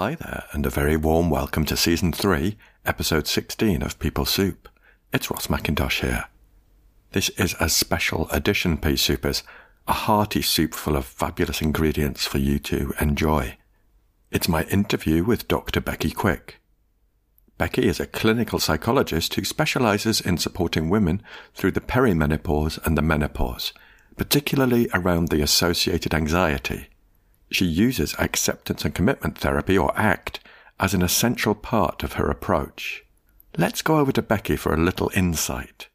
Hi there, and a very warm welcome to Season 3, Episode 16 of People Soup. It's Ross McIntosh here. This is a special edition, Pea Soupers, a hearty soup full of fabulous ingredients for you to enjoy. It's my interview with Dr. Becky Quick. Becky is a clinical psychologist who specializes in supporting women through the perimenopause and the menopause, particularly around the associated anxiety. She uses acceptance and commitment therapy, or ACT, as an essential part of her approach. Let's go over to Becky for a little insight.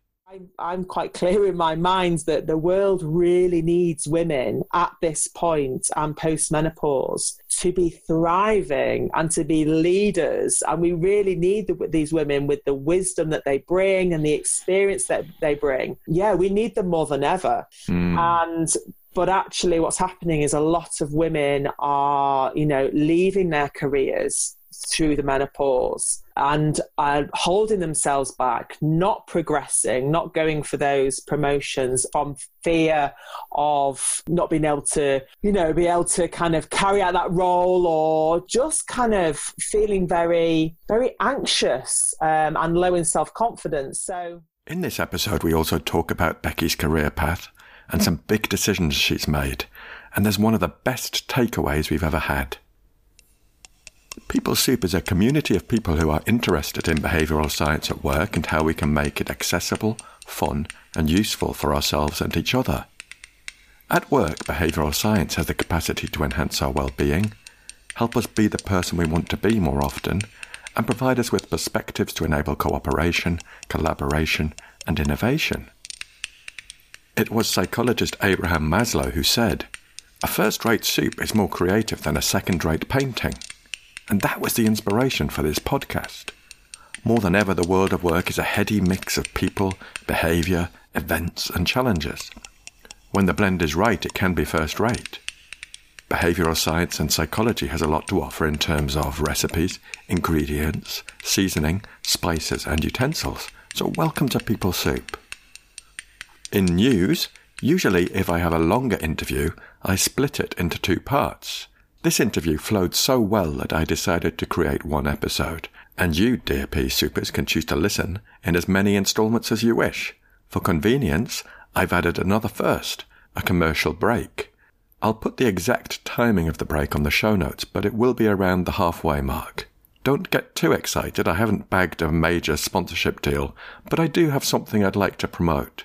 I'm quite clear in my mind that the world really needs women at this point and post menopause to be thriving and to be leaders. And we really need the, these women with the wisdom that they bring and the experience that they bring. Yeah, we need them more than ever. Mm. And but actually what's happening is a lot of women are you know leaving their careers through the menopause and are holding themselves back, not progressing, not going for those promotions from fear of not being able to, you know, be able to kind of carry out that role or just kind of feeling very, very anxious um, and low in self confidence. So, in this episode, we also talk about Becky's career path and some big decisions she's made. And there's one of the best takeaways we've ever had. People Soup is a community of people who are interested in behavioural science at work and how we can make it accessible, fun, and useful for ourselves and each other. At work, behavioural science has the capacity to enhance our well-being, help us be the person we want to be more often, and provide us with perspectives to enable cooperation, collaboration, and innovation. It was psychologist Abraham Maslow who said, A first rate soup is more creative than a second rate painting. And that was the inspiration for this podcast. More than ever, the world of work is a heady mix of people, behaviour, events, and challenges. When the blend is right, it can be first rate. Behavioural science and psychology has a lot to offer in terms of recipes, ingredients, seasoning, spices, and utensils. So, welcome to People Soup. In news, usually if I have a longer interview, I split it into two parts. This interview flowed so well that I decided to create one episode, and you, dear Pea Soupers, can choose to listen in as many installments as you wish. For convenience, I've added another first, a commercial break. I'll put the exact timing of the break on the show notes, but it will be around the halfway mark. Don't get too excited, I haven't bagged a major sponsorship deal, but I do have something I'd like to promote.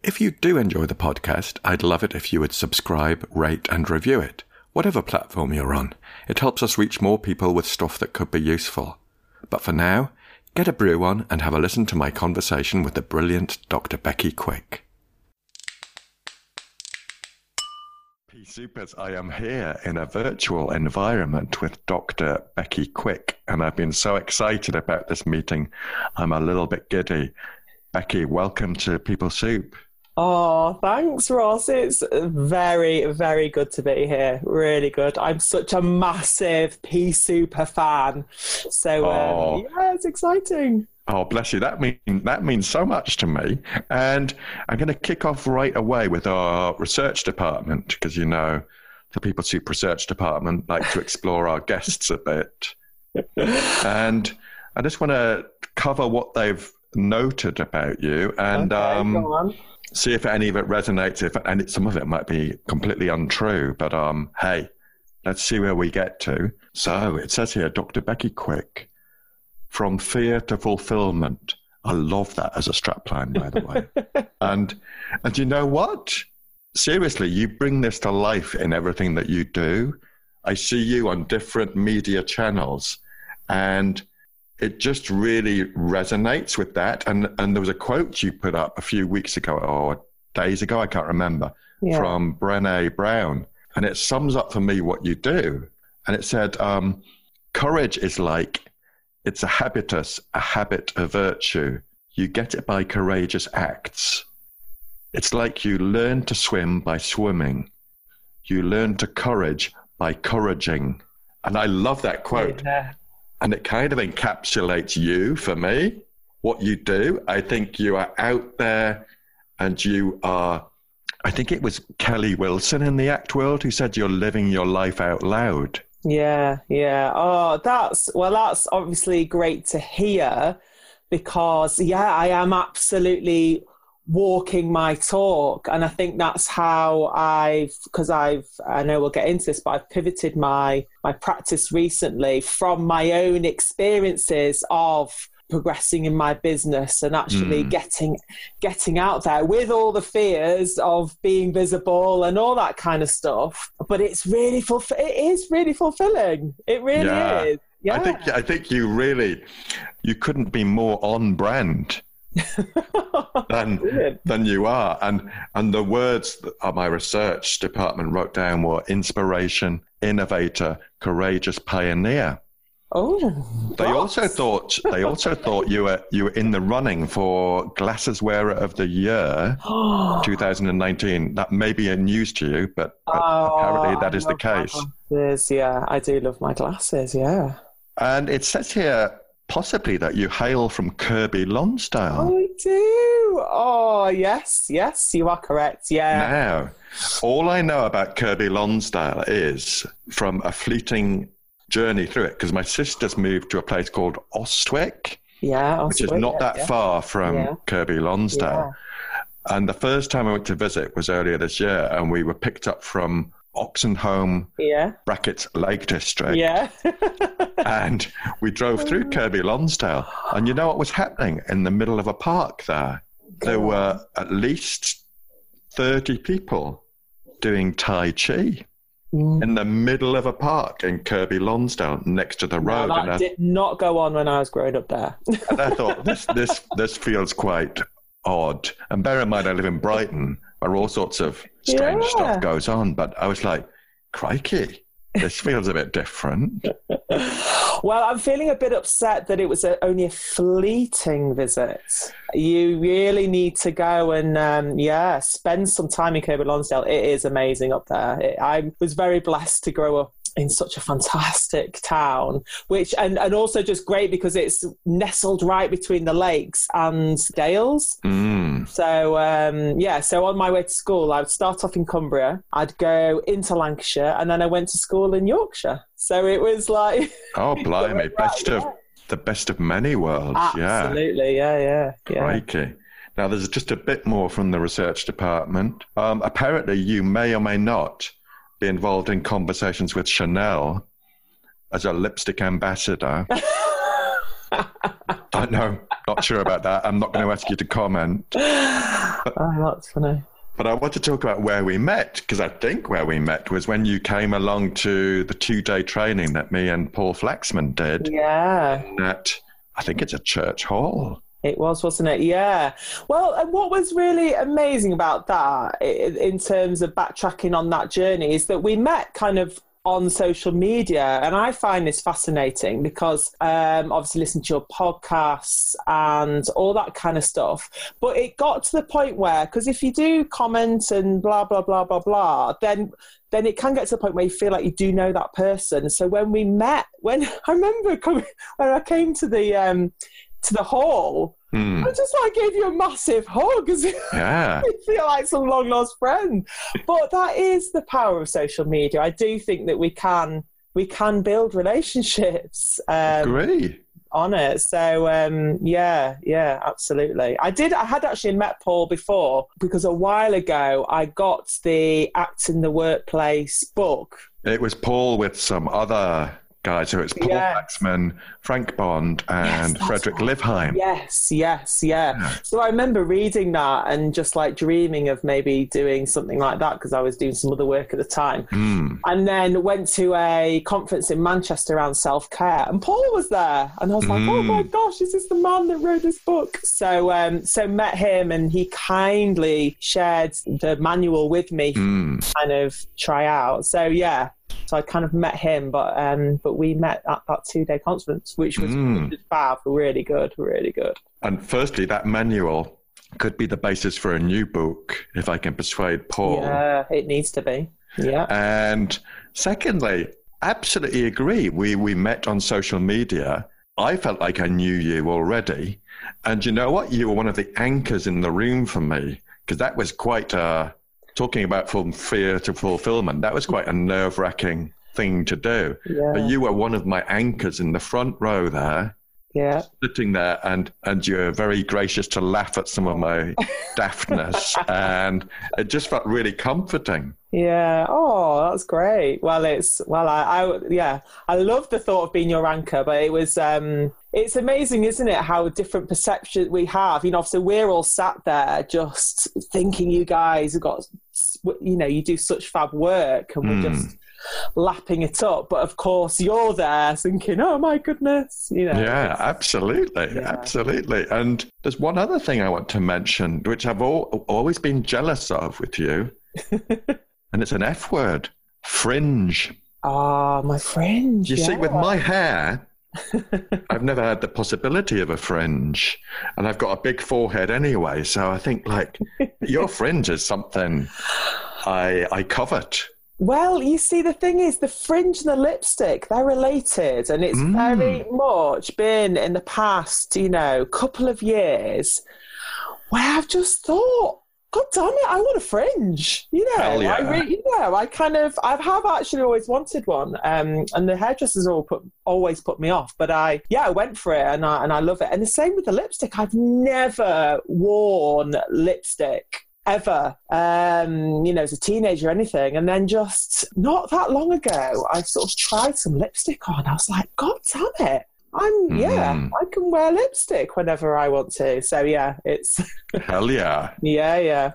If you do enjoy the podcast, I'd love it if you would subscribe, rate, and review it, whatever platform you're on. It helps us reach more people with stuff that could be useful. But for now, get a brew on and have a listen to my conversation with the brilliant Dr. Becky Quick. Pea Soupers, I am here in a virtual environment with Dr. Becky Quick, and I've been so excited about this meeting. I'm a little bit giddy. Becky, welcome to People Soup. Oh, thanks, Ross. It's very, very good to be here. Really good. I'm such a massive Pea Souper fan. So, oh. um, yeah, it's exciting. Oh, bless you. That mean that means so much to me. And I'm going to kick off right away with our research department because you know the People Soup research department like to explore our guests a bit. and I just want to cover what they've noted about you and okay, um, see if any of it resonates. If and some of it might be completely untrue, but um, hey, let's see where we get to. So it says here, Dr. Becky Quick, from fear to fulfillment. I love that as a strapline, by the way. and and you know what? Seriously, you bring this to life in everything that you do. I see you on different media channels, and it just really resonates with that. And and there was a quote you put up a few weeks ago or days ago, I can't remember, yeah. from Brene Brown, and it sums up for me what you do. And it said, um, "Courage is like it's a habitus, a habit, a virtue. You get it by courageous acts. It's like you learn to swim by swimming. You learn to courage by couraging." And I love that quote. Yeah and it kind of encapsulates you for me, what you do. I think you are out there and you are, I think it was Kelly Wilson in the act world who said you're living your life out loud. Yeah, yeah. Oh, that's well, that's obviously great to hear because, yeah, I am absolutely walking my talk and i think that's how i've because i've i know we'll get into this but i've pivoted my my practice recently from my own experiences of progressing in my business and actually mm. getting getting out there with all the fears of being visible and all that kind of stuff but it's really fulfill it is really fulfilling it really yeah. is yeah. I think I think you really you couldn't be more on brand than than you are. And and the words that my research department wrote down were inspiration, innovator, courageous pioneer. Oh, they also thought they also thought you were you were in the running for Glasses Wearer of the Year, 2019. That may be a news to you, but, but oh, apparently that is the case. Glasses, yeah, I do love my glasses. Yeah, and it says here possibly that you hail from Kirkby Lonsdale. I do. Oh, yes, yes, you are correct. Yeah. Now, all I know about Kirkby Lonsdale is from a fleeting journey through it because my sister's moved to a place called Austwick. Yeah, Austwick, which is not that yeah. far from yeah. Kirkby Lonsdale. Yeah. And the first time I went to visit was earlier this year, and we were picked up from Oxenholme, yeah. brackets Lake District. Yeah. and we drove through Kirkby Lonsdale. And you know what was happening in the middle of a park there? There were at least 30 people doing Tai Chi. Mm. In the middle of a park in Kirkby Lonsdale, next to the road. No, that I, did not go on when I was growing up there. and I thought this this this feels quite odd. And bear in mind, I live in Brighton, where all sorts of strange yeah. stuff goes on. But I was like, crikey, this feels a bit different. well, I'm feeling a bit upset that it was a, only a fleeting visit. You really need to go and, um, yeah, spend some time in Kirkby Lonsdale. It is amazing up there. It, I was very blessed to grow up in such a fantastic town, which and, and also just great because it's nestled right between the lakes and Dales. Mm. So um, yeah, so on my way to school, I would start off in Cumbria, I'd go into Lancashire, and then I went to school in Yorkshire. So it was like oh blimey, best of the best of many worlds. Yeah. Absolutely, yeah, yeah, yeah. Crikey. Now, there's just a bit more from the research department. Um, apparently, you may or may not be involved in conversations with Chanel as a lipstick ambassador. I don't know. Not sure about that. I'm not going to ask you to comment. But, oh, that's funny. But I want to talk about where we met because I think where we met was when you came along to the two day training that me and Paul Flaxman did. Yeah. At, I think it's a church hall. It was, wasn't it? Yeah. Well, and what was really amazing about that, in terms of backtracking on that journey, is that we met kind of on social media. And I find this fascinating because um, obviously listen to your podcasts and all that kind of stuff. But it got to the point where, because if you do comment and blah, blah, blah, blah, blah, then then it can get to the point where you feel like you do know that person. So when we met, when I remember coming, when I came to the um, to the hall. Mm. I just like gave you a massive hug yeah. you feel like some long lost friend. But that is the power of social media. I do think that we can we can build relationships. Um, Agree. On it, so um, yeah, yeah, absolutely. I did. I had actually met Paul before because a while ago I got the Act in the Workplace book. It was Paul with some other guys. So it's Paul yes. Frank Bond, and yes, Fredrik right. Livheim. Yes, yes, yeah. yeah. So I remember reading that and just like dreaming of maybe doing something like that because I was doing some other work at the time. Mm. And then went to a conference in Manchester around self care, and Paul was there, and I was like, mm. oh my hmm. gosh, this is the man that wrote this book. So, um, so met him, and he kindly shared the manual with me, mm. kind of try out. So yeah, so I kind of met him, but um, but we met at that two day conference, which was, mm. which was fab, really good, really good. And firstly, that manual could be the basis for a new book if I can persuade Paul. Yeah, it needs to be. Yeah. And secondly, absolutely agree. We we met on social media. I felt like I knew you already, and you know what? You were one of the anchors in the room for me because that was quite a talking about from fear to fulfillment, that was quite a nerve wracking thing to do. Yeah. But you were one of my anchors in the front row there, yeah. sitting there, and and you're very gracious to laugh at some of my daftness, and it just felt really comforting. Yeah. Oh, that's great. Well, it's well, I, I yeah, I love the thought of being your anchor, but it was um, it's amazing, isn't it, how different perceptions we have. You know, so we're all sat there just thinking you guys have got, you know, you do such fab work, and we're just lapping it up. But of course, you're there thinking, "Oh my goodness," you know. Yeah, absolutely, Yeah. absolutely. And there's one other thing I want to mention, which I've al- always been jealous of with you, and it's an F word, fringe. Ah, my fringe. You see, with my hair, I've never had the possibility of a fringe, and I've got a big forehead anyway. So I think like your fringe is something I I covet. Well, you see, the thing is, the fringe and the lipstick, they're related. And it's Mm. very much been in the past, you know, couple of years where I've just thought, God damn it, I want a fringe. You know, yeah. I really, you know, I kind of, I have actually always wanted one. Um, and the hairdressers all put, always put me off. But I, yeah, I went for it and I, and I love it. And the same with the lipstick. I've never worn lipstick ever, um, you know, as a teenager or anything. And then just not that long ago, I sort of tried some lipstick on. I was like, God damn it. I'm, yeah, Mhm. I can wear lipstick whenever I want to. So, yeah, it's, Hell yeah! yeah, yeah.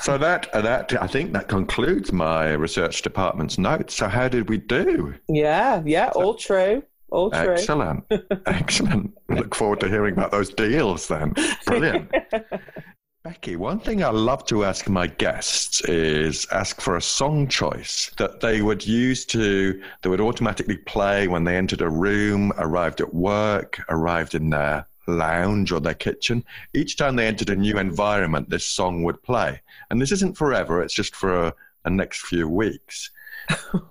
So that that I think that concludes my research department's notes. So how did we do? Yeah, yeah, all true. All true. Excellent, excellent. Look forward to hearing about those deals then. Brilliant. Becky, one thing I love to ask my guests is ask for a song choice that they would use to, that would automatically play when they entered a room, arrived at work, arrived in their lounge or their kitchen. Each time they entered a new environment, this song would play. And this isn't forever, it's just for a, a next few weeks.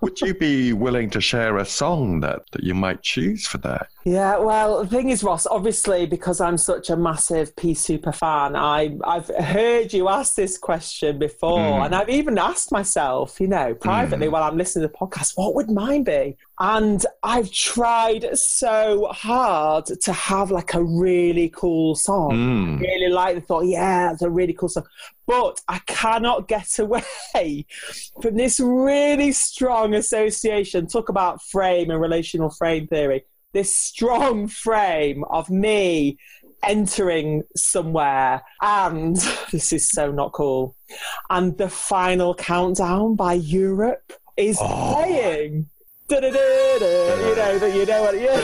Would you be willing to share a song that, that you might choose for that? Yeah, well, the thing is, Ross, obviously, because I'm such a massive Pea Souper fan, I, I've heard you ask this question before, Mm. and I've even asked myself, you know, privately while I'm listening to the podcast, what would mine be? And I've tried so hard to have like a really cool song. Mm. Really like the thought, yeah, it's a really cool song. But I cannot get away from this really strong association. Talk about frame and relational frame theory this strong frame of me entering somewhere and this is so not cool and the final countdown by europe is Oh. playing you know that you know what yeah.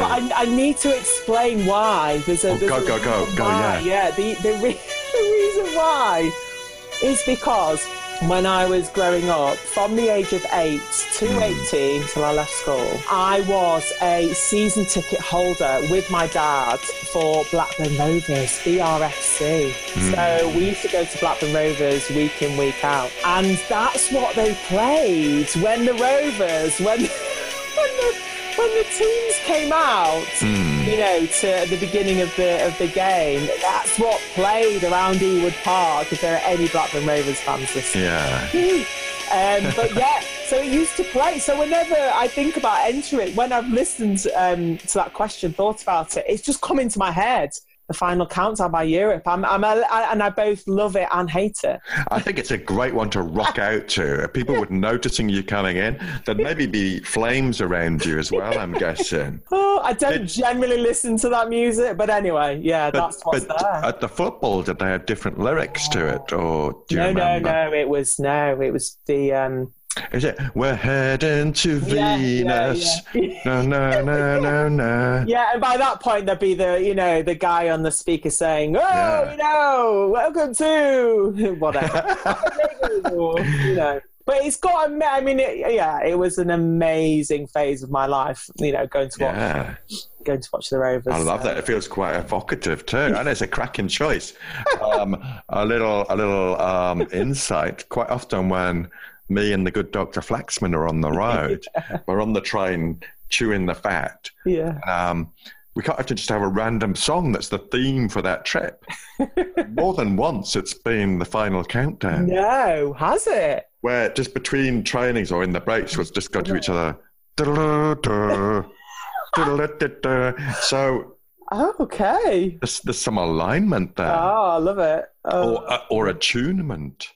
But I, I need to explain why. There's a, Oh, go, a go, go, go, yeah. Yeah, the, the, re- the reason why is because when I was growing up, from the age of 8 to Hmm. 18 till I left school, I was a season ticket holder with my dad for Blackburn Rovers, BRFC. Hmm. So we used to go to Blackburn Rovers week in, week out. And that's what they played when the Rovers, when, when the when the teams came out, Hmm. you know, to the beginning of the of the game, that's what played around Ewood Park. If there are any Blackburn Rovers fans listening, Yeah. um, but yeah, so it used to play. So whenever I think about entering, when I've listened um, to that question, thought about it, it's just come into my head. The final countdown by Europe. I'm, I'm a, I, and I both love it and hate it. I think it's a great one to rock out to. If people were noticing you coming in, there'd maybe be flames around you as well, I'm guessing. Oh, I don't generally listen to that music, but anyway, yeah, But, that's what's but there. at the football, did they have different lyrics to it? Or do you no, no, no. It was no. It was the um, Is it, we're heading to Yeah, yeah, Venus? yeah. No, no, no, no, no. Yeah, and by that point there'd be the you know the guy on the speaker saying, "Oh, Yeah. you know, welcome to whatever," you know. But it's got, I mean, it, yeah, it was an amazing phase of my life. You know, going to watch, Yeah. going to watch the Rovers. I love that. It feels quite evocative too, and it's a cracking choice. Um, a little, a little um, insight. Quite often, when me and the good Doctor Flaxman are on the road, we're on the train chewing the fat. Yeah, Um, we can't have to just have a random song that's the theme for that trip. More than once, it's been the final countdown. no, has it? where just between trainings or in the breaks was just go to each other. so Oh, okay. there's, there's some alignment there, Oh, I love it. Oh. or uh, or attunement.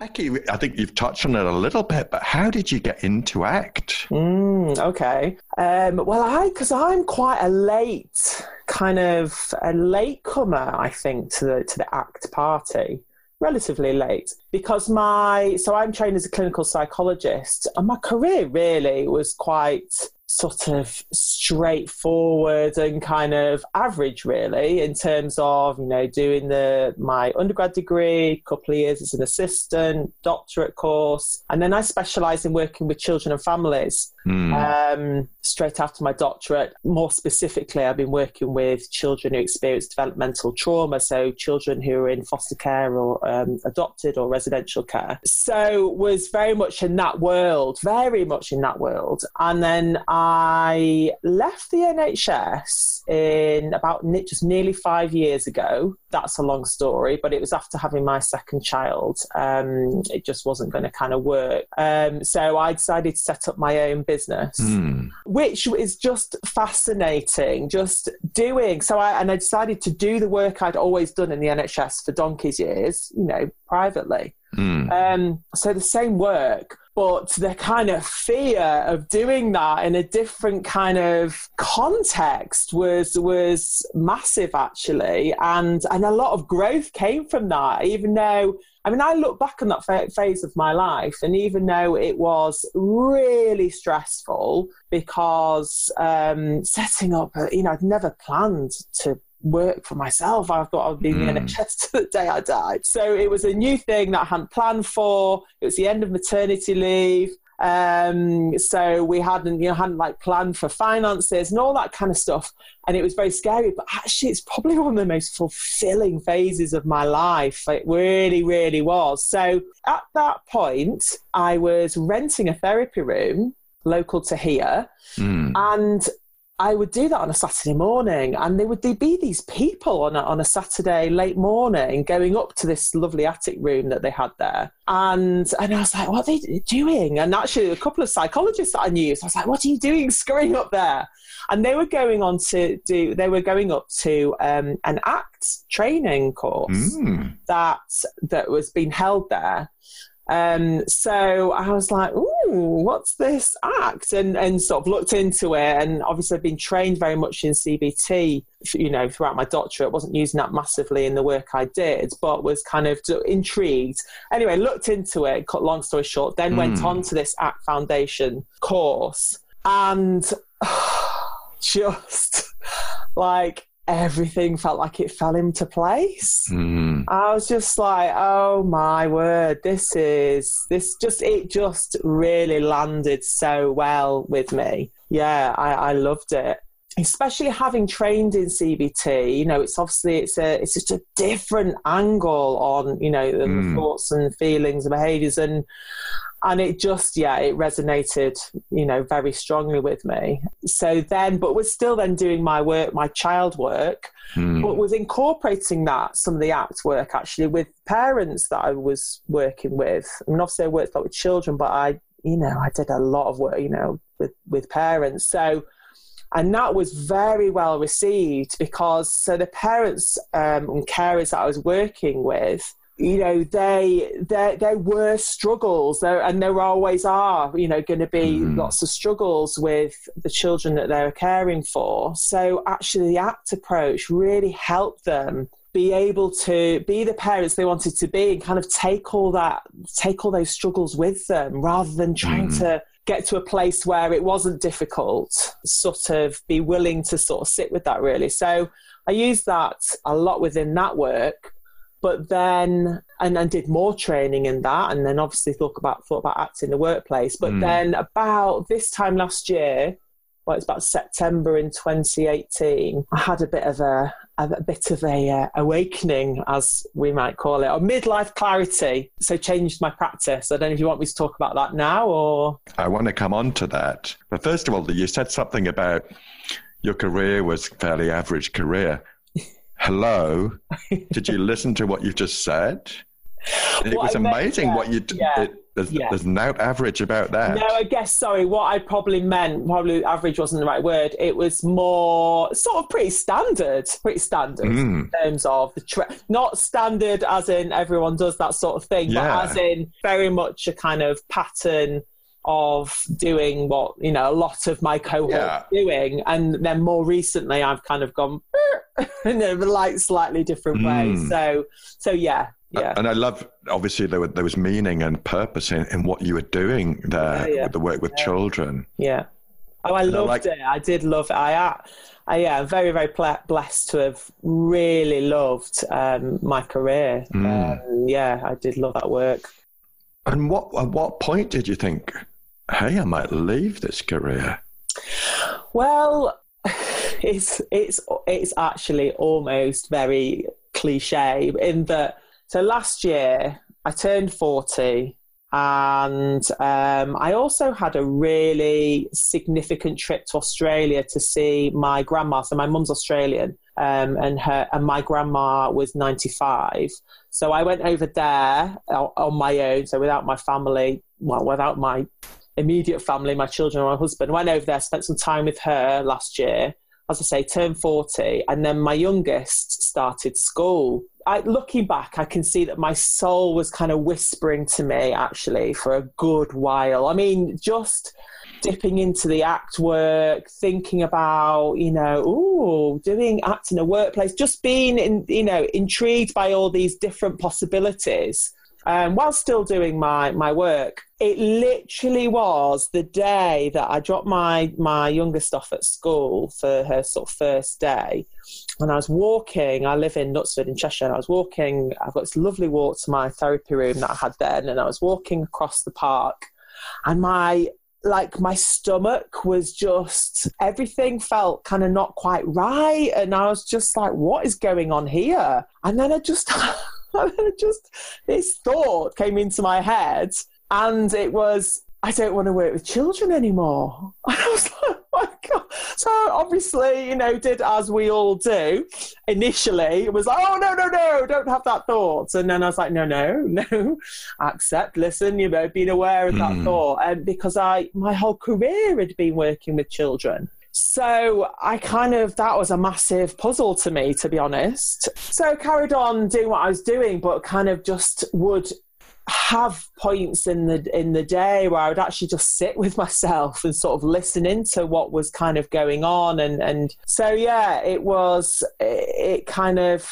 Becky, I think you've touched on it a little bit, but how did you get into ACT? Mm, okay. Um, well, I because I'm quite a late kind of a late comer, I think, to the to the ACT party. Relatively late because my so I'm trained as a clinical psychologist, and my career really was quite sort of straightforward and kind of average really in terms of you know doing the my undergrad degree a couple of years as an assistant doctorate course and then i specialized in working with children and families Hmm. um, straight after my doctorate more specifically i've been working with children who experience developmental trauma so children who are in foster care or um, adopted or residential care. So was very much in that world very much in that world. And then i left the nhs in about just nearly five years ago. That's a long story but it was after having my second child. Um, it just wasn't going to kind of work. Um, so i decided to set up my own business Hmm. which is just fascinating just doing. So i and i decided to do the work i'd always done in the nhs for donkey's years you know privately Hmm. um, so the same work, but the kind of fear of doing that in a different kind of context was was massive actually, and and a lot of growth came from that. Even though I mean, I look back on that phase of my life, and even though it was really stressful because um, setting up, a, you know, I'd never planned to work for myself. I thought I would be in the Mm. NHS to the day I died. So it was a new thing that I hadn't planned for. It was the end of maternity leave. Um, so we hadn't, you know, hadn't like planned for finances and all that kind of stuff. And it was very scary, but actually it's probably one of the most fulfilling phases of my life. It really, really was. So at that point, I was renting a therapy room local to here Hmm. and I would do that on a Saturday morning, and there would be these people on a, on a Saturday late morning going up to this lovely attic room that they had there, and and I was like, what are they doing? And actually, a couple of psychologists that I knew, so I was like, what are you doing, scurrying up there? And they were going on to do, they were going up to um, an ACT training course Hmm. that that was being held there. Um, so I was like, "Ooh, what's this act?" And and sort of looked into it, and obviously I've been trained very much in CBT, you know, throughout my doctorate. wasn't using that massively in the work I did, but was kind of intrigued. Anyway, looked into it. Cut long story short, then went Mm. on to this Act Foundation course, and just like everything felt like it fell into place. Hmm. I was just like, oh my word, this is this just it just really landed so well with me. Yeah, I, I loved it. Especially having trained in CBT, you know, it's obviously it's a it's just a different angle on, you know, the Mm. thoughts and feelings and behaviours and and it just yeah it resonated you know very strongly with me so then but we're still then doing my work my child work Hmm. but was incorporating that some of the act work actually with parents that I was working with. I mean, obviously I worked a lot with children, but I, you know, I did a lot of work, you know, with with parents. So, and that was very well received because so the parents um, and carers that I was working with. You know, they there there were struggles there, and there always are. You know, going to be Mhm. lots of struggles with the children that they're caring for. So actually, the ACT approach really helped them be able to be the parents they wanted to be and kind of take all that take all those struggles with them rather than trying Mhm. to get to a place where it wasn't difficult sort of be willing to sort of sit with that really so i used that a lot within that work but then and then did more training in that and then obviously thought about thought about acting in the workplace but Mm. then about this time last year well it's about september in 2018 i had a bit of a a bit of a uh, awakening as we might call it or midlife clarity so changed my practice i don't know if you want me to talk about that now or I want to come on to that. But first of all, you said something about your career was fairly average career. Hello, did you listen to what you just said? it was meant, amazing yeah, what you d- yeah, there's, yeah. there's no average about that. No, I guess sorry. What I probably meant, probably average wasn't the right word. It was more sort of pretty standard, pretty standard Mm. in terms of the tre- not standard as in everyone does that sort of thing, but as in very much a kind of pattern of doing what you know a lot of my cohort Yeah. doing, and then more recently I've kind of gone in a like slightly different way. Mm. So, so yeah, yeah. And I love, obviously, there, were, there was meaning and purpose in, in what you were doing there Yeah, yeah. with the work with children. Yeah. Oh, I I loved like- it. I did love it. I, I, I yeah, I'm very, very ple- blessed to have really loved um, my career. Mm. Um, yeah, I did love that work. And what at what point did you think, hey, I might leave this career? Well, it's it's it's actually almost very cliche in that. So last year I turned forty, and um, I also had a really significant trip to Australia to see my grandma. So my mum's Australian, um, and her and my grandma was ninety five. So I went over there on on my own, so without my family, well, without my immediate family, my children, my husband. Went over there, spent some time with her last year. As I say, turned 40, and then my youngest started school. I, looking back, I can see that my soul was kind of whispering to me actually for a good while. I mean, just dipping into the act work, thinking about, you know, ooh, doing act in a workplace, just being, in, you know, intrigued by all these different possibilities um, while still doing my, my work. It literally was the day that I dropped my, my youngest off at school for her sort of first day. And I was walking, I live in Knutsford in Cheshire, and I was walking, I've got this lovely walk to my therapy room that I had then, and I was walking across the park, and my like my stomach was just everything felt kind of not quite right and i was just like what is going on here and then i just just this thought came into my head and it was i don't want to work with children anymore. And i was like oh my god. So obviously you know did as we all do initially. It was like oh no no no don't have that thought. And then i was like no no no accept listen you know being aware of that Mm. thought. And because i my whole career had been working with children so I kind of that was a massive puzzle to me, to be honest. So I carried on doing what I was doing, but kind of just would have points in the in the day where I would actually just sit with myself and sort of listen into what was kind of going on, and and so yeah, it was it, it kind of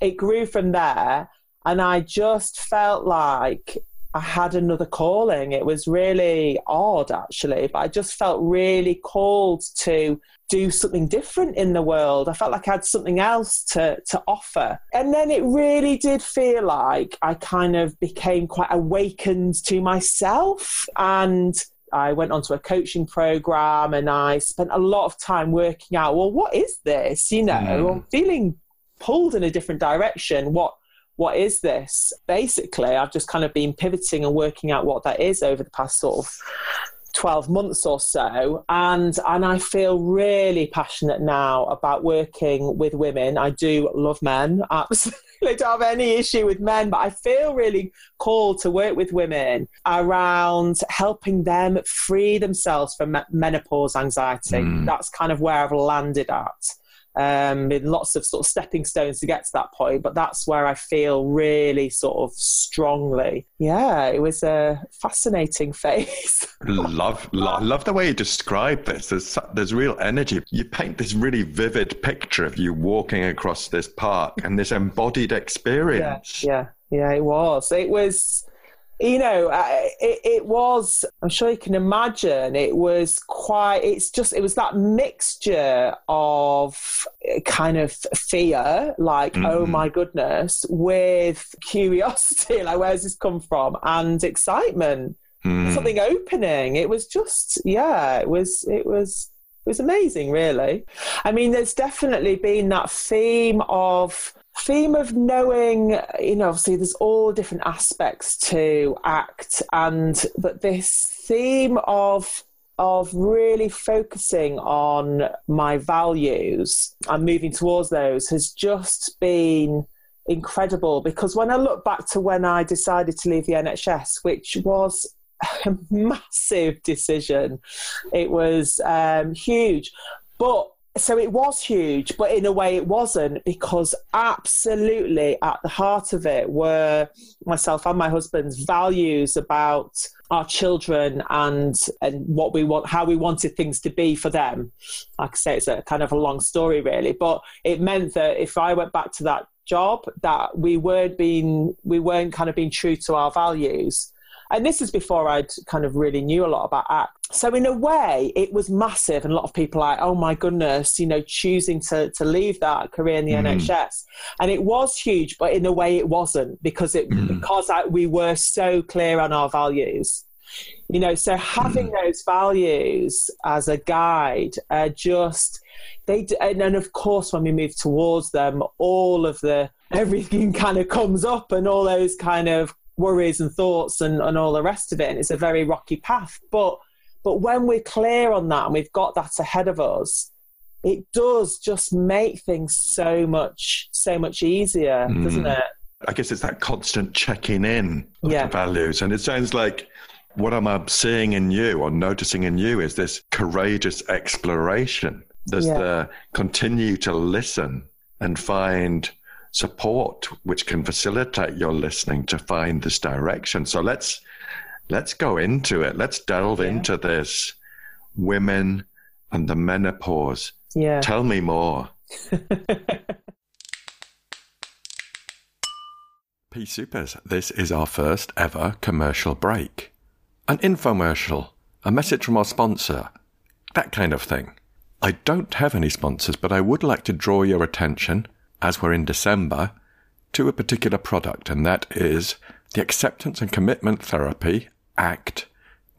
it grew from there, and I just felt like I had another calling. It was really odd, actually, but I just felt really called to do something different in the world. I felt like I had something else to, to offer. And then it really did feel like I kind of became quite awakened to myself. And I went onto a coaching program and I spent a lot of time working out, well, what is this? You know, Mm. I'm feeling pulled in a different direction. What what is this? Basically, I've just kind of been pivoting and working out what that is over the past sort of 12 months or so and and I feel really passionate now about working with women. I do love men. Absolutely don't have any issue with men, but I feel really called to work with women around helping them free themselves from menopause anxiety. Mm. That's kind of where I've landed at um, with lots of sort of stepping stones to get to that point. But that's where I feel really sort of strongly. Yeah, it was a fascinating phase. love, love, love the way you describe this. There's there's real energy. You paint this really vivid picture of you walking across this park and this embodied yeah, experience. yeah, yeah. It was. It was. You know, it, it was. I'm sure you can imagine. It was quite. It's just. It was that mixture of kind of fear, like oh Mhm. my goodness, with curiosity, like where's this come from, and excitement. Mm. something opening. It was just, yeah, it was, it was, it was amazing, really. I mean, there's definitely been that theme of theme of knowing you know obviously there's all different aspects to act and but this theme of of really focusing on my values and moving towards those has just been incredible because when I look back to when I decided to leave the NHS, which was a massive decision, it was um, huge. But so it was huge, but in a way it wasn't because absolutely at the heart of it were myself and my husband's values about our children and and what we want how we wanted things to be for them. Like I say, it's a kind of a long story really, but it meant that if I went back to that job that we weren't being we weren't kind of being true to our values and this is before I'd kind of really knew a lot about ACT. So in a way, it was massive, and a lot of people like, oh my goodness, you know, choosing to to leave that career in the mm. NHS, and it was huge, but in a way, it wasn't because it mm. because I, we were so clear on our values. You know, so having mm. those values as a guide, uh, just they and then of course when we move towards them, all of the everything kind of comes up and all those kind of worries and thoughts and, and all the rest of it. And it's a very rocky path. But but when we're clear on that and we've got that ahead of us, it does just make things so much so much easier, mm. doesn't it? I guess it's that constant checking in of yeah. the values. And it sounds like what I'm seeing in you or noticing in you is this courageous exploration. There's yeah. the continue to listen and find support which can facilitate your listening to find this direction. So let's let's go into it. Let's delve yeah. into this women and the menopause. Yeah. Tell me more. Pea Soupers, this is our first ever commercial break. An infomercial, a message from our sponsor, that kind of thing. I don't have any sponsors, but I would like to draw your attention as we're in December, to a particular product, and that is the Acceptance and Commitment Therapy ACT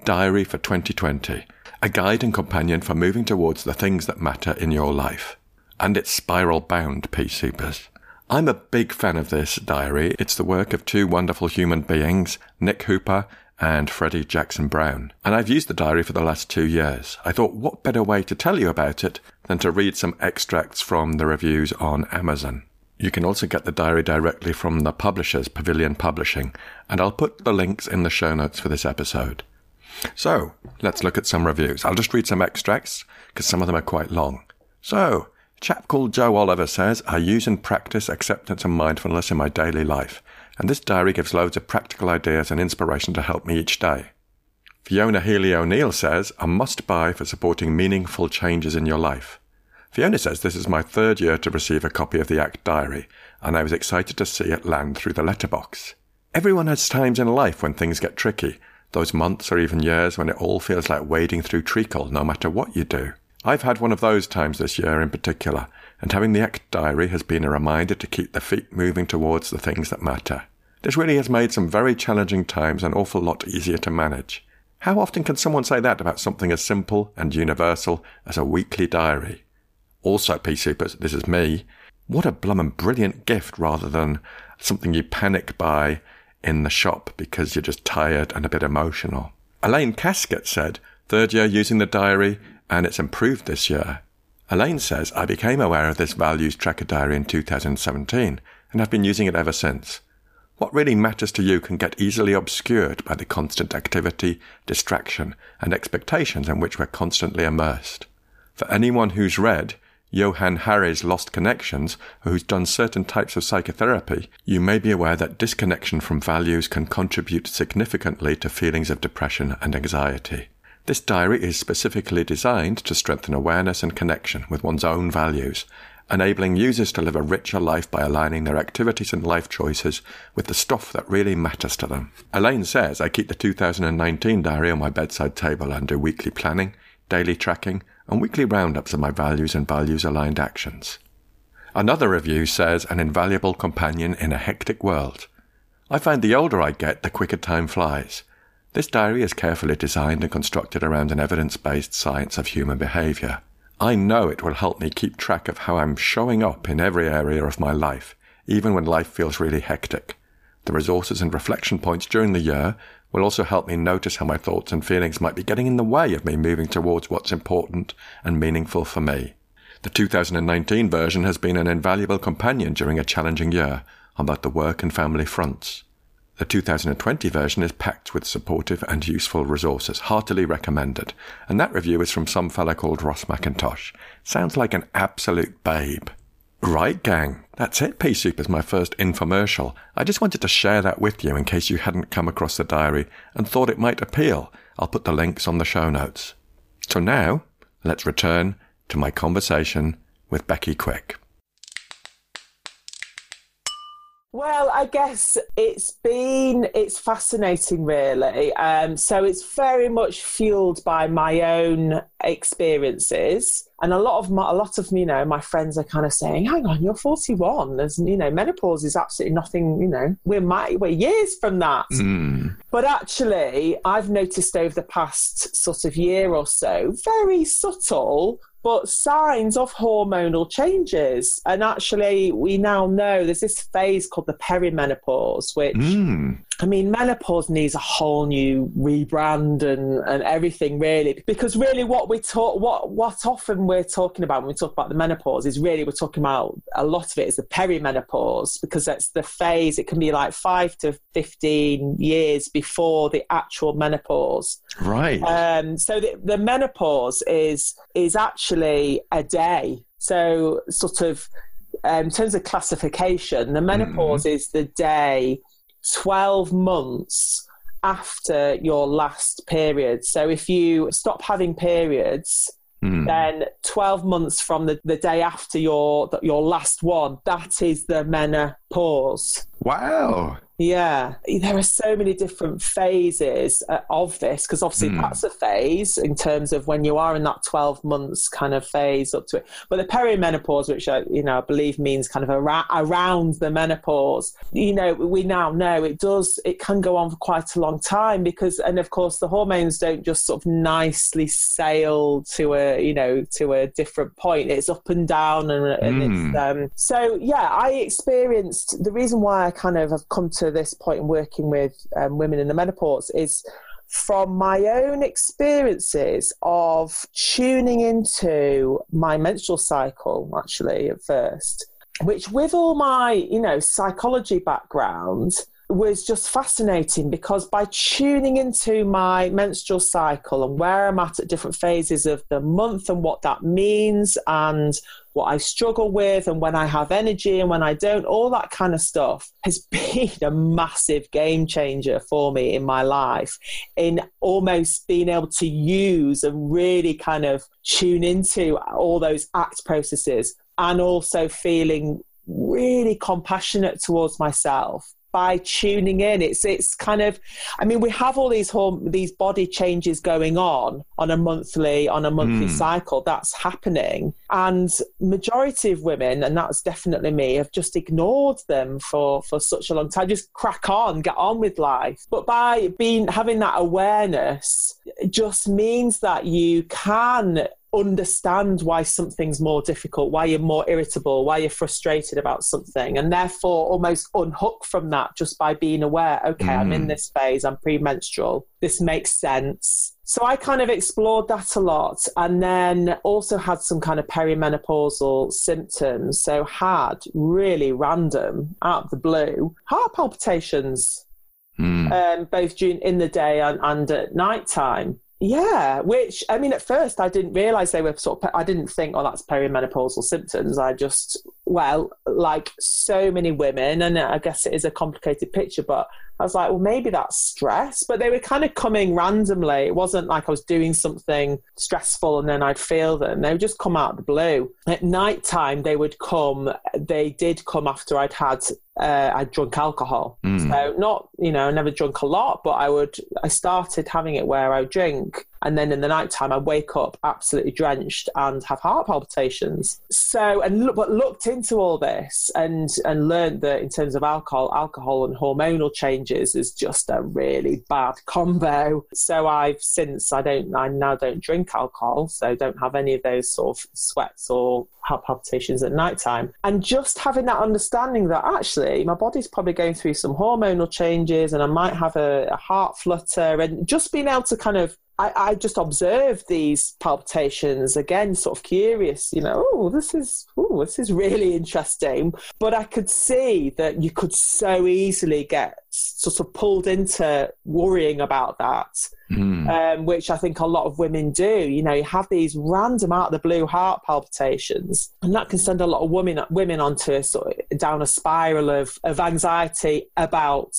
Diary for 2020, a guide and companion for moving towards the things that matter in your life. And it's spiral bound, Pea Soupers. I'm a big fan of this diary. It's the work of two wonderful human beings, Nic Hooper and Freddy Jackson Brown. And I've used the diary for the last two years. I thought, what better way to tell you about it than to read some extracts from the reviews on Amazon? You can also get the diary directly from the publishers, Pavilion Publishing, and I'll put the links in the show notes for this episode. So, let's look at some reviews. I'll just read some extracts, because some of them are quite long. So, chap called Joe Oliver says, I use and practice acceptance and mindfulness in my daily life and this diary gives loads of practical ideas and inspiration to help me each day. Fiona Healy O'Neill says, a must buy for supporting meaningful changes in your life. Fiona says this is my third year to receive a copy of the ACT diary, and I was excited to see it land through the letterbox. Everyone has times in life when things get tricky, those months or even years when it all feels like wading through treacle no matter what you do. I've had one of those times this year in particular, and having the ACT diary has been a reminder to keep the feet moving towards the things that matter. This really has made some very challenging times an awful lot easier to manage. How often can someone say that about something as simple and universal as a weekly diary? Also, P this is me. What a blum and brilliant gift rather than something you panic buy in the shop because you're just tired and a bit emotional. Elaine Casket said, third year using the diary and it's improved this year. Elaine says, I became aware of this values tracker diary in 2017 and have been using it ever since. What really matters to you can get easily obscured by the constant activity, distraction, and expectations in which we're constantly immersed. For anyone who's read Johann Hari's Lost Connections or who's done certain types of psychotherapy, you may be aware that disconnection from values can contribute significantly to feelings of depression and anxiety. This diary is specifically designed to strengthen awareness and connection with one's own values, enabling users to live a richer life by aligning their activities and life choices with the stuff that really matters to them. Elaine says, I keep the 2019 diary on my bedside table and do weekly planning, daily tracking, and weekly roundups of my values and values aligned actions. Another review says, an invaluable companion in a hectic world. I find the older I get, the quicker time flies. This diary is carefully designed and constructed around an evidence based science of human behaviour. I know it will help me keep track of how I'm showing up in every area of my life, even when life feels really hectic. The resources and reflection points during the year will also help me notice how my thoughts and feelings might be getting in the way of me moving towards what's important and meaningful for me. The 2019 version has been an invaluable companion during a challenging year, on both the work and family fronts. The 2020 version is packed with supportive and useful resources, heartily recommended. And that review is from some fella called Ross McIntosh. Sounds like an absolute babe. Right, gang. That's it. Pea Soup is my first infomercial. I just wanted to share that with you in case you hadn't come across the diary and thought it might appeal. I'll put the links on the show notes. So now, let's return to my conversation with Becky Quick. Well, I guess it's been it's fascinating, really. Um, so it's very much fueled by my own experiences, and a lot of my, a lot of you know my friends are kind of saying, "Hang on, you're 41. There's you know menopause is absolutely nothing. You know we're my, we're years from that." Mm. But actually, I've noticed over the past sort of year or so, very subtle but signs of hormonal changes. And actually, we now know there's this phase called the perimenopause, which mm. I mean, menopause needs a whole new rebrand and, and everything really, because really what we talk, what what often we're talking about when we talk about the menopause is really we're talking about a lot of it is the perimenopause because that's the phase. It can be like five to fifteen years before the actual menopause. Right. Um, so the, the menopause is is actually a day. So sort of um, in terms of classification, the menopause mm. is the day 12 months after your last period. So if you stop having periods, mm. then 12 months from the, the day after your your last one, that is the menopause. Wow. Yeah, there are so many different phases uh, of this because obviously mm. that's a phase in terms of when you are in that 12 months kind of phase up to it. But the perimenopause, which I, you know, I believe means kind of ara- around the menopause, you know, we now know it does, it can go on for quite a long time because, and of course, the hormones don't just sort of nicely sail to a, you know, to a different point. It's up and down and, and mm. it's, um, so yeah, I experienced the reason why I kind of have come to this point in working with um, women in the menopause is from my own experiences of tuning into my menstrual cycle, actually, at first, which with all my, you know, psychology background, was just fascinating because by tuning into my menstrual cycle and where I'm at at different phases of the month and what that means and what I struggle with and when I have energy and when I don't, all that kind of stuff has been a massive game changer for me in my life in almost being able to use and really kind of tune into all those ACT processes and also feeling really compassionate towards myself by tuning in. It's it's kind of, I mean, we have all these horm- these body changes going on on a monthly on a monthly mm. cycle. That's happening, and majority of women, and that's definitely me, have just ignored them for for such a long time. Just crack on, get on with life. But by being having that awareness, it just means that you can understand why something's more difficult, why you're more irritable, why you're frustrated about something, and therefore almost unhook from that just by being aware, okay, mm. I'm in mm. this phase, I'm premenstrual, this makes sense. So I kind of explored that a lot and then also had some kind of perimenopausal symptoms. So had really random, out of the blue, heart palpitations. Mm. Um, both during in the day and, and at night time. Yeah, which I mean, at first I didn't realize they were sort of. I didn't think, oh, that's perimenopausal symptoms. I just, well, like so many women, and I guess it is a complicated picture, but I was like, well, maybe that's stress. But they were kind of coming randomly. It wasn't like I was doing something stressful and then I'd feel them. They would just come out of the blue. At night time, they would come. They did come after I'd had uh, I'd drunk alcohol. Mm. So not, you know, I never drunk a lot, but I would, I started having it where I would drink. And then in the nighttime, I wake up absolutely drenched and have heart palpitations. So, and look, but looked into all this and, and learned that in terms of alcohol, alcohol and hormonal changes is just a really bad combo. So I've since, I don't, I now don't drink alcohol. So don't have any of those sort of sweats or heart palpitations at night time. And just having that understanding that actually my body's probably going through some hormonal changes and I might have a, a heart flutter and just being able to kind of I, I, just observed these palpitations again, sort of curious, you know, oh, this is, oh, this is really interesting. But I could see that you could so easily get sort of pulled into worrying about that, mm. um, which I think a lot of women do. You know, you have these random out of the blue heart palpitations, and that can send a lot of women women onto a sort of down a spiral of of anxiety about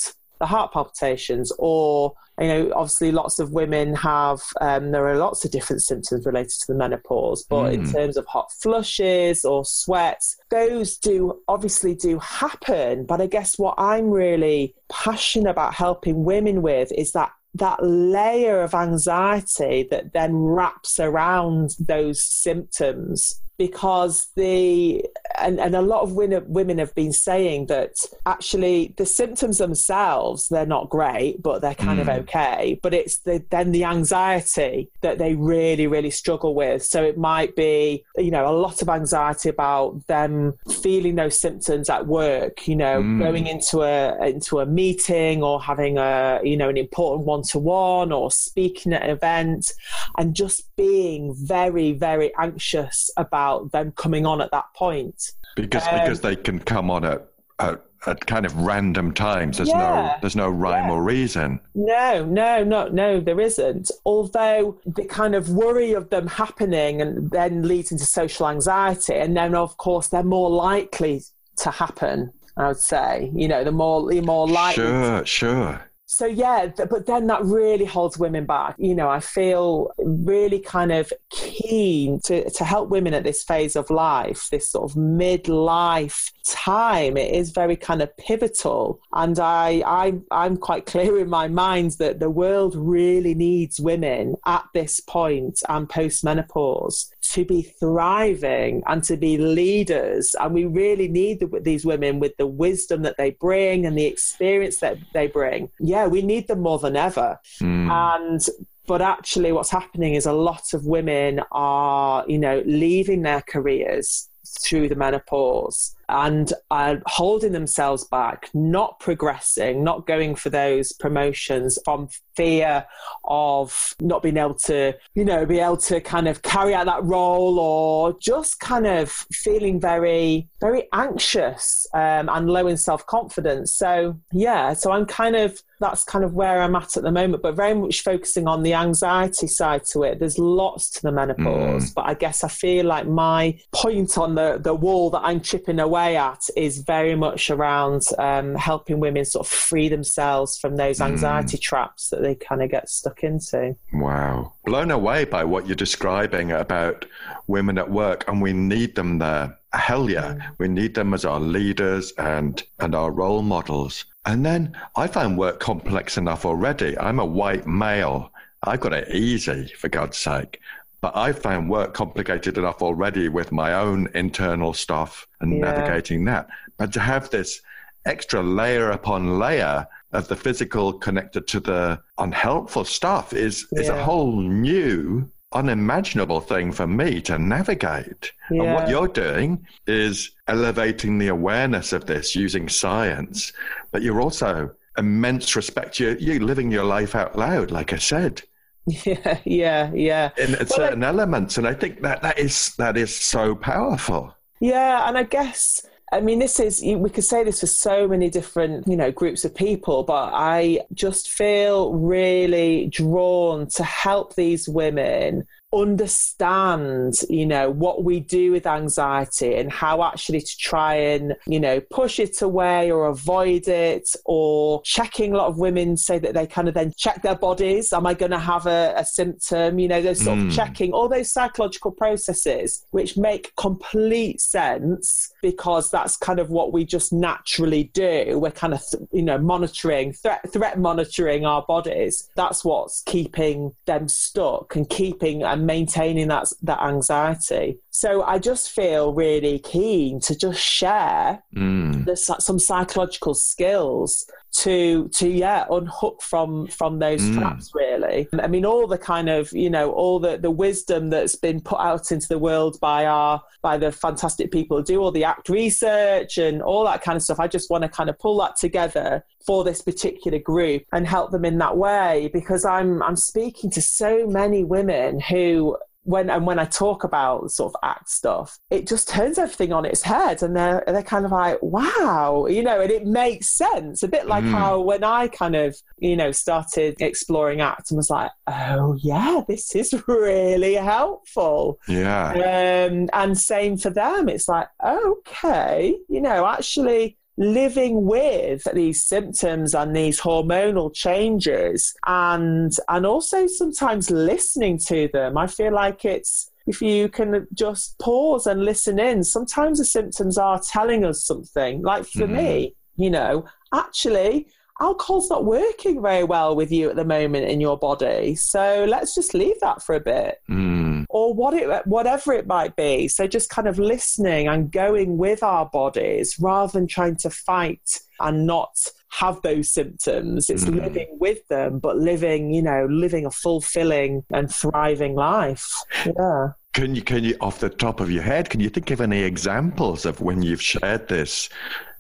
the heart palpitations or you know obviously lots of women have um, there are lots of different symptoms related to the menopause but mm. in terms of hot flushes or sweats those do obviously do happen but i guess what i'm really passionate about helping women with is that that layer of anxiety that then wraps around those symptoms because the and, and a lot of women, women have been saying that actually the symptoms themselves they're not great but they're kind mm. of okay but it's the, then the anxiety that they really really struggle with so it might be you know a lot of anxiety about them feeling those symptoms at work you know mm. going into a into a meeting or having a you know an important one-to-one or speaking at an event and just being very very anxious about about them coming on at that point. Because um, because they can come on at, at, at kind of random times. There's yeah, no there's no rhyme yeah. or reason. No, no, no, no, there isn't. Although the kind of worry of them happening and then leads into social anxiety, and then of course they're more likely to happen. I would say, you know, the more the more likely. Sure, sure so yeah but then that really holds women back. You know i feel really kind of keen to, to help women at this phase of life this sort of midlife time it is very kind of pivotal. And I, I i'm quite clear in my mind that the world really needs women at this point and post menopause to be thriving and to be leaders. And we really need the, these women with the wisdom that they bring and the experience that they bring. Yeah we need them more than ever. Mm. and but actually what's happening is a lot of women are you know leaving their careers through the menopause and are holding themselves back, not progressing, not going for those promotions from fear of not being able to, you know, be able to kind of carry out that role or just kind of feeling very, very anxious um, and low in self confidence. So, yeah, so I'm kind of, that's kind of where I'm at at the moment, but very much focusing on the anxiety side to it. There's lots to the menopause, mm. but I guess I feel like my point on the, the wall that I'm chipping away at is very much around um, helping women sort of free themselves from those hmm. anxiety mm. traps that they kind of get stuck into. Wow. Blown away by what you're describing about women at work, and we need them there. Hell yeah, mm. we need them as our leaders and, and our role models. And then I find work complex enough already. I'm a white male. I've got it easy, for God's sake. But I found work complicated enough already with my own internal stuff and yeah. navigating that. But to have this extra layer upon layer of the physical connected to the unhelpful stuff is, yeah. is a whole new unimaginable thing for me to navigate. Yeah. And what you're doing is elevating the awareness of this using science, but you're also immense respect. You're, you're living your life out loud, like I said. Yeah, yeah, yeah. In well, certain I, elements, and I think that that is that is so powerful. Yeah, and I guess I mean, this is, we could say this for so many different, you know, groups of people, but I just feel really drawn to help these women understand, you know, what we do with anxiety and how actually to try and, you know, push it away or avoid it or checking a lot of women say that they kind of then check their bodies. Am I going to have a, a, symptom? You know, those sort mm. of checking all those psychological processes, which make complete sense because that's kind of what we just naturally do. We're kind of, you know, monitoring, threat, threat monitoring our bodies. That's what's keeping them stuck and keeping and maintaining that that anxiety. So I just feel really keen to just share mm. some psychological skills to to yeah unhook from from those mm. traps really i mean all the kind of you know all the the wisdom that's been put out into the world by our by the fantastic people who do all the ACT research and all that kind of stuff i just want to kind of pull that together for this particular group and help them in that way because i'm i'm speaking to so many women who when and when I talk about sort of ACT stuff, it just turns everything on its head, and they're they're kind of like, wow, you know, and it makes sense. A bit like mm. how when I kind of you know started exploring ACT and was like, oh yeah, this is really helpful. Yeah. Um, and same for them. It's like, okay, you know, actually living with these symptoms and these hormonal changes and and also sometimes listening to them i feel like it's if you can just pause and listen in sometimes the symptoms are telling us something like for mm-hmm. me you know actually alcohol's not working very well with you at the moment in your body. So let's just leave that for a bit. Mm. Or what it, whatever it might be. So just kind of listening and going with our bodies rather than trying to fight and not have those symptoms. It's mm. living with them, but living, you know, living a fulfilling and thriving life. Yeah. Can you, can you, off the top of your head, can you think of any examples of when you've shared this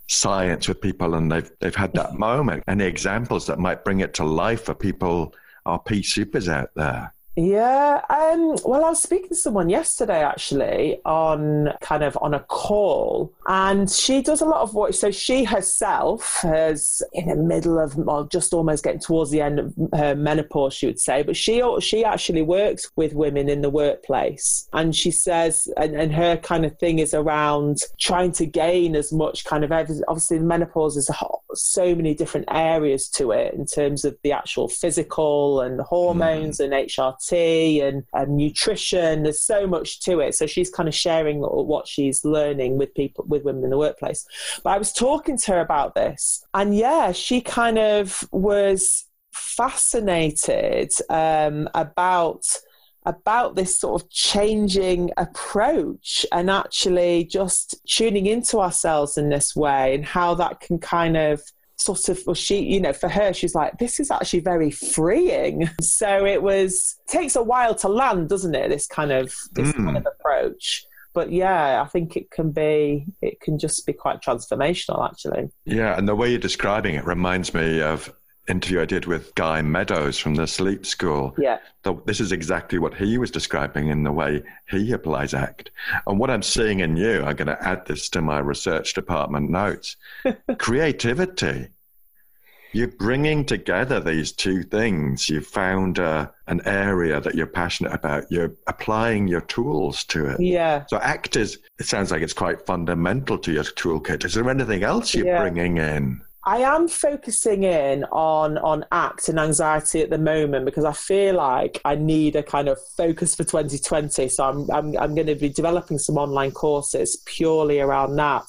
science with people and they've they've had that moment. Any examples that might bring it to life for people, our Pea Soupers out there? Yeah. Um, well, I was speaking to someone yesterday actually on kind of on a call, and she does a lot of work. So she herself is in the middle of, well, just almost getting towards the end of her menopause, she would say. But she she actually works with women in the workplace, and she says, and, and her kind of thing is around trying to gain as much kind of evidence. Obviously, menopause is so many different areas to it in terms of the actual physical and hormones mm. and HRT and, and nutrition. There's so much to it. So she's kind of sharing what she's learning with people, with women in the workplace. But I was talking to her about this, and yeah, she kind of was fascinated um, about about this sort of changing approach and actually just tuning into ourselves in this way and how that can kind of sort of well she you know for her she's like this is actually very freeing. So it was takes a while to land doesn't it this kind of this mm. kind of approach? But yeah i think it can be it can just be quite transformational actually. Yeah and the way you're describing it reminds me of interview I did with Guy Meadows from the Sleep School. Yeah. So this is exactly what he was describing in the way he applies ACT. And what I'm seeing in you, I'm going to add this to my research department notes creativity. You're bringing together these two things. You've found uh, an area that you're passionate about. You're applying your tools to it. Yeah. So ACT is, it sounds like it's quite fundamental to your toolkit. Is there anything else you're yeah. bringing in? I am focusing in on on ACT and anxiety at the moment because I feel like I need a kind of focus for 2020. So I'm I'm, I'm going to be developing some online courses purely around that.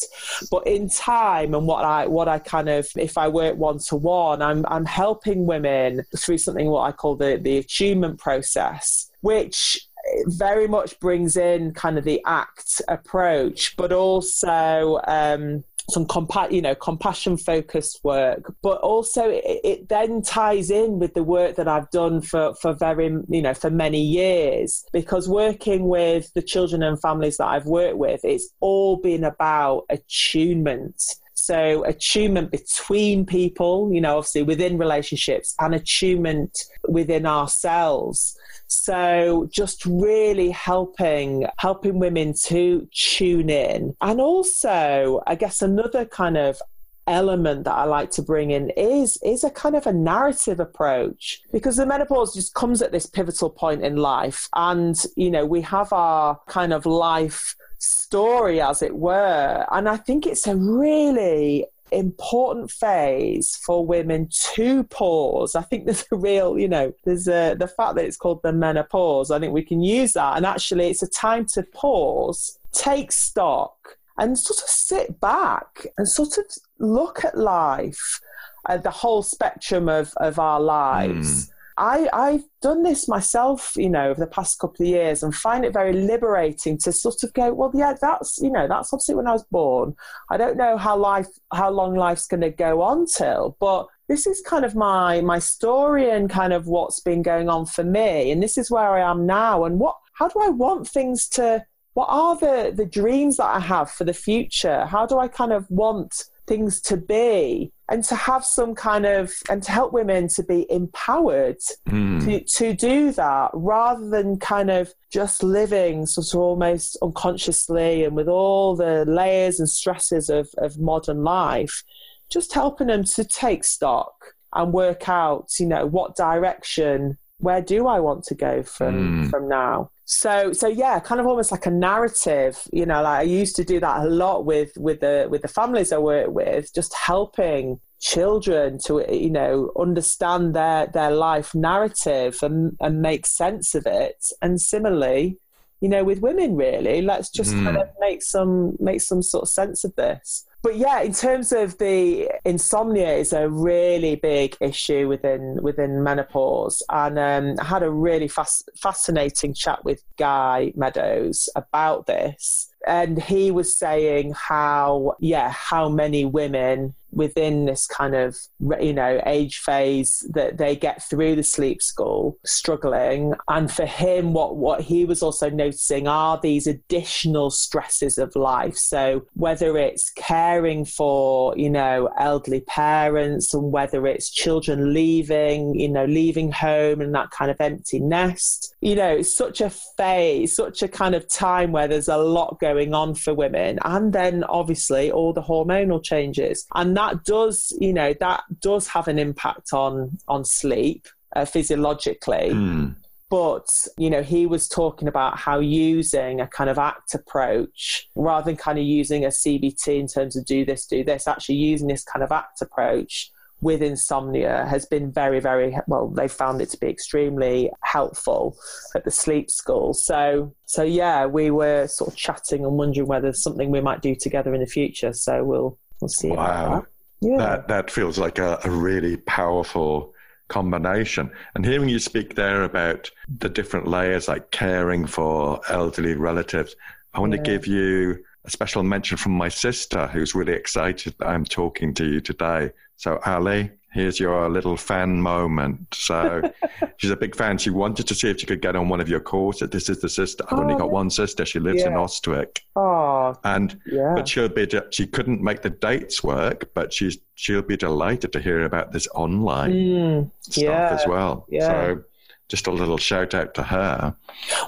But in time and what I what I kind of if I work one to one, I'm I'm helping women through something what I call the the attunement process, which very much brings in kind of the ACT approach, but also um, some compa- you know compassion focused work but also it, it, then ties in with the work that I've done for for very you know for many years because working with the children and families that I've worked with it's all been about attunement so attunement between people you know obviously within relationships and attunement within ourselves. So just really helping helping women to tune in. And also, I guess another kind of element that I like to bring in is is a kind of a narrative approach. Because the menopause just comes at this pivotal point in life. And you know we have our kind of life story as it were and I think it's a really important phase for women to pause. I think there's a real, you know, there's a, the fact that it's called the menopause. I think we can use that. And actually, it's a time to pause, take stock, and sort of sit back and sort of look at life, uh, the whole spectrum of, of our lives. Mm. I, I've done this myself, you know, over the past couple of years and find it very liberating to sort of go, well, yeah, that's, you know, that's obviously when I was born. I don't know how life, how long life's going to go on till, but this is kind of my my story and kind of what's been going on for me. And this is where I am now. And what how do I want things to what are the the dreams that I have for the future? How do I kind of want things to be and to have some kind of and to help women to be empowered mm. to, to do that rather than kind of just living sort of almost unconsciously and with all the layers and stresses of, of modern life just helping them to take stock and work out you know what direction where do i want to go from mm. from now so so yeah kind of almost like a narrative you know like i used to do that a lot with with the with the families i work with just helping children to you know understand their their life narrative and and make sense of it and similarly you know with women really. Let's just mm. kind of make some make some sort of sense of this. But yeah, in terms of the insomnia is a really big issue within within menopause, and um, I had a really fast, fascinating chat with Guy Meadows about this, and he was saying how yeah how many women within this kind of you know age phase that they get through the sleep school struggling. And for him what what he was also noticing are these additional stresses of life. So whether it's caring for you know elderly parents and whether it's children leaving you know leaving home and that kind of empty nest you know it's such a phase such a kind of time where there's a lot going on for women. And then obviously all the hormonal changes. And that that does, you know, that does have an impact on on sleep uh, physiologically. Mm. But you know, he was talking about how using a kind of ACT approach rather than kind of using a CBT in terms of do this, do this, actually using this kind of ACT approach with insomnia has been very, very well. They found it to be extremely helpful at the sleep school. So, so yeah, we were sort of chatting and wondering whether there's something we might do together in the future. So we'll we'll see. Wow, yeah. That that feels like a, a really powerful combination. And hearing you speak there about the different layers, like caring for elderly relatives, I want yeah. to give you a special mention from my sister, who's really excited that I'm talking to you today. So, Ali, here's your little fan moment. So she's a big fan. She wanted to see if she could get on one of your courses. This is the sister. I've oh, only got one sister. She lives yeah. in Austwick. Oh, and yeah. but she'll be. She couldn't make the dates work, but she's she'll be delighted to hear about this online mm, stuff yeah. as well. Yeah. So just a little shout out to her.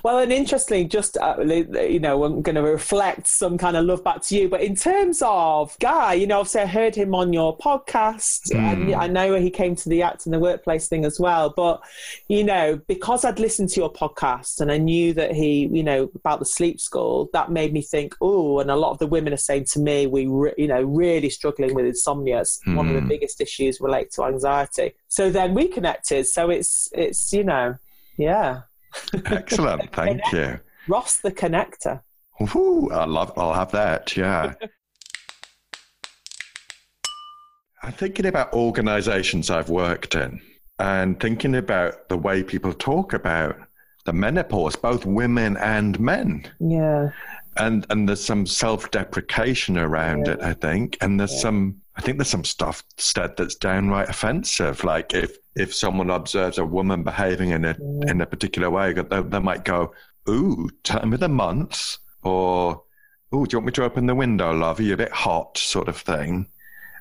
Well, and interestingly, just uh, you know, I'm going to reflect some kind of love back to you. But in terms of Guy, you know, obviously I heard him on your podcast, mm. and I know he came to the ACT in the Workplace thing as well. But you know, because I'd listened to your podcast and I knew that he, you know, about the sleep school, that made me think, oh, and a lot of the women are saying to me, we, re- you know, really struggling with insomnia. It's mm. one of the hmm. biggest issues relate to anxiety. So then we connected. So it's it's you know yeah. Excellent. Thank you. Ross the connector. Ooh, I love. I'll have that. Yeah. I'm thinking about organizations I've worked in and thinking about the way people talk about the menopause, both women and men. Yeah. And and there's some self-deprecation around yeah. it, I think, and there's yeah. some I think there's some stuff said that's downright offensive. Like if if someone observes a woman behaving in a mm. in a particular way, they, they might go, "Ooh, time of the month," or "Ooh, do you want me to open the window, love? Are you a bit hot?" sort of thing.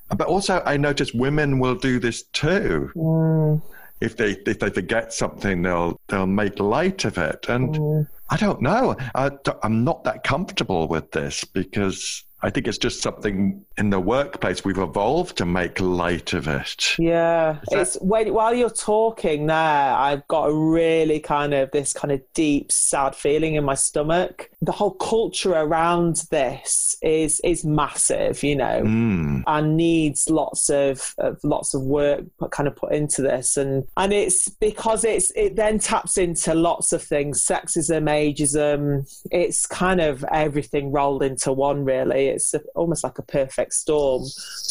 But also, I notice women will do this too. Mm. If they if they forget something, they'll they'll make light of it, and mm. I don't know. I, I'm not that comfortable with this because I think it's just something in the workplace we've evolved to make light of it. Yeah, that... it's when, while you're talking there, I've got a really kind of this kind of deep, sad feeling in my stomach. The whole culture around this is is massive, you know, mm. and needs lots of, of lots of work kind of put into this, and and it's because it's it then taps into lots of things: sexism, ageism. It's kind of everything rolled into one, really it's a, almost like a perfect storm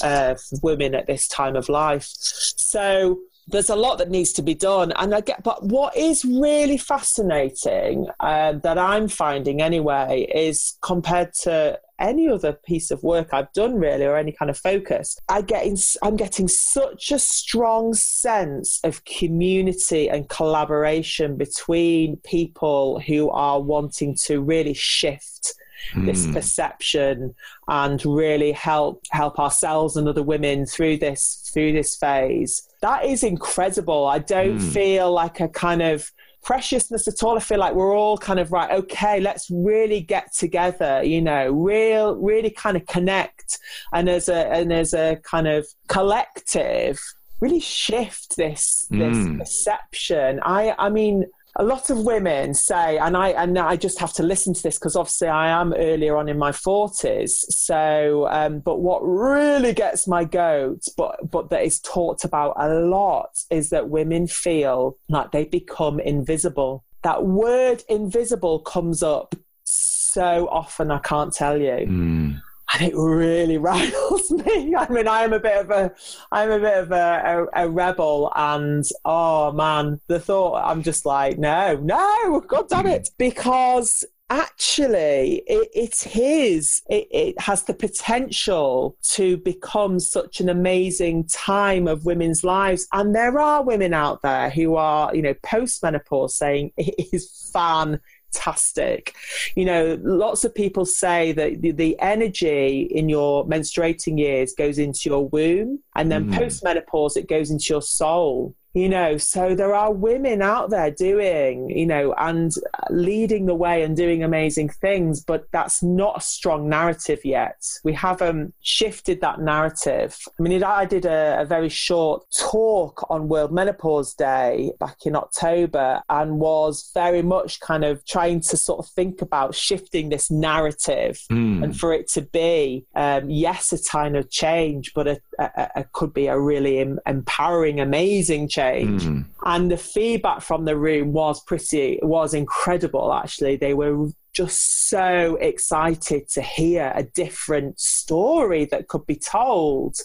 uh, for women at this time of life. So there's a lot that needs to be done. And I get, but what is really fascinating uh, that I'm finding anyway is compared to any other piece of work I've done really or any kind of focus, I get in, I'm getting such a strong sense of community and collaboration between people who are wanting to really shift this hmm. perception and really help help ourselves and other women through this through this phase that is incredible i don't mm. feel like a kind of preciousness at all. I feel like we're all kind of right, okay, let's really get together, you know, real, really kind of connect and as a and as a kind of collective, really shift this this mm. perception. I I mean, a lot of women say, and I and I just have to listen to this because obviously I am earlier on in my forties. So, um, but what really gets my goat, but but that is talked about a lot, is that women feel like they become invisible. That word "invisible" comes up so often. I can't tell you. Mm and it really riles me. I mean, I am a bit of a, I'm a bit of a, a, a, rebel, and oh man, the thought I'm just like, no, no, god damn it, because actually it, it is it, it has the potential to become such an amazing time of women's lives. And there are women out there who are you know post menopause saying it is fun fantastic. You know, lots of people say that the, the energy in your menstruating years goes into your womb, and then mm. post menopause, it goes into your soul you know so there are women out there doing you know and leading the way and doing amazing things but that's not a strong narrative yet we haven't shifted that narrative i mean i did a, a very short talk on world menopause day back in october and was very much kind of trying to sort of think about shifting this narrative mm. and for it to be um, yes a time of change but a could be a really em- empowering amazing change change. Mm. And the feedback from the room was pretty, was incredible actually. They were just so excited to hear a different story that could be told.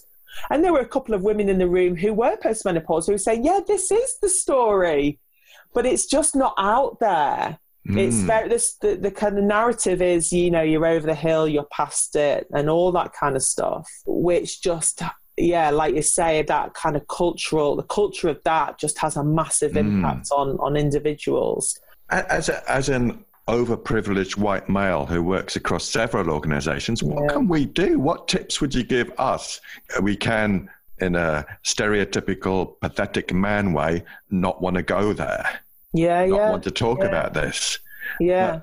And there were a couple of women in the room who were postmenopause who were saying, Yeah, this is the story, but it's just not out there. Mm. It's very this the, the kind of narrative is you know you're over the hill, you're past it, and all that kind of stuff, which just yeah, like you say, that kind of cultural, the culture of that just has a massive mm. impact mm. on on individuals. As a, as an overprivileged white male who works across several organisations, what yeah. can we do? What tips would you give us? We can, in a stereotypical pathetic man way, not want to go there. Yeah, yeah. not yeah. want to talk yeah. about this. Yeah.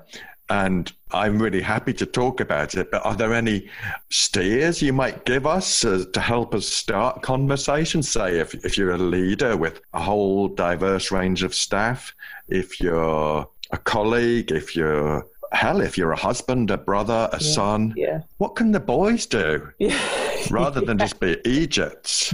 And I'm really happy to talk about it. But are there any steers you might give us uh, to help us start conversations? Say, if, if you're a leader with a whole diverse range of staff, if you're a colleague, if you're hell, if you're a husband, a brother, a yeah, son, yeah. what can the boys do? Yeah. Rather than just be Egypts.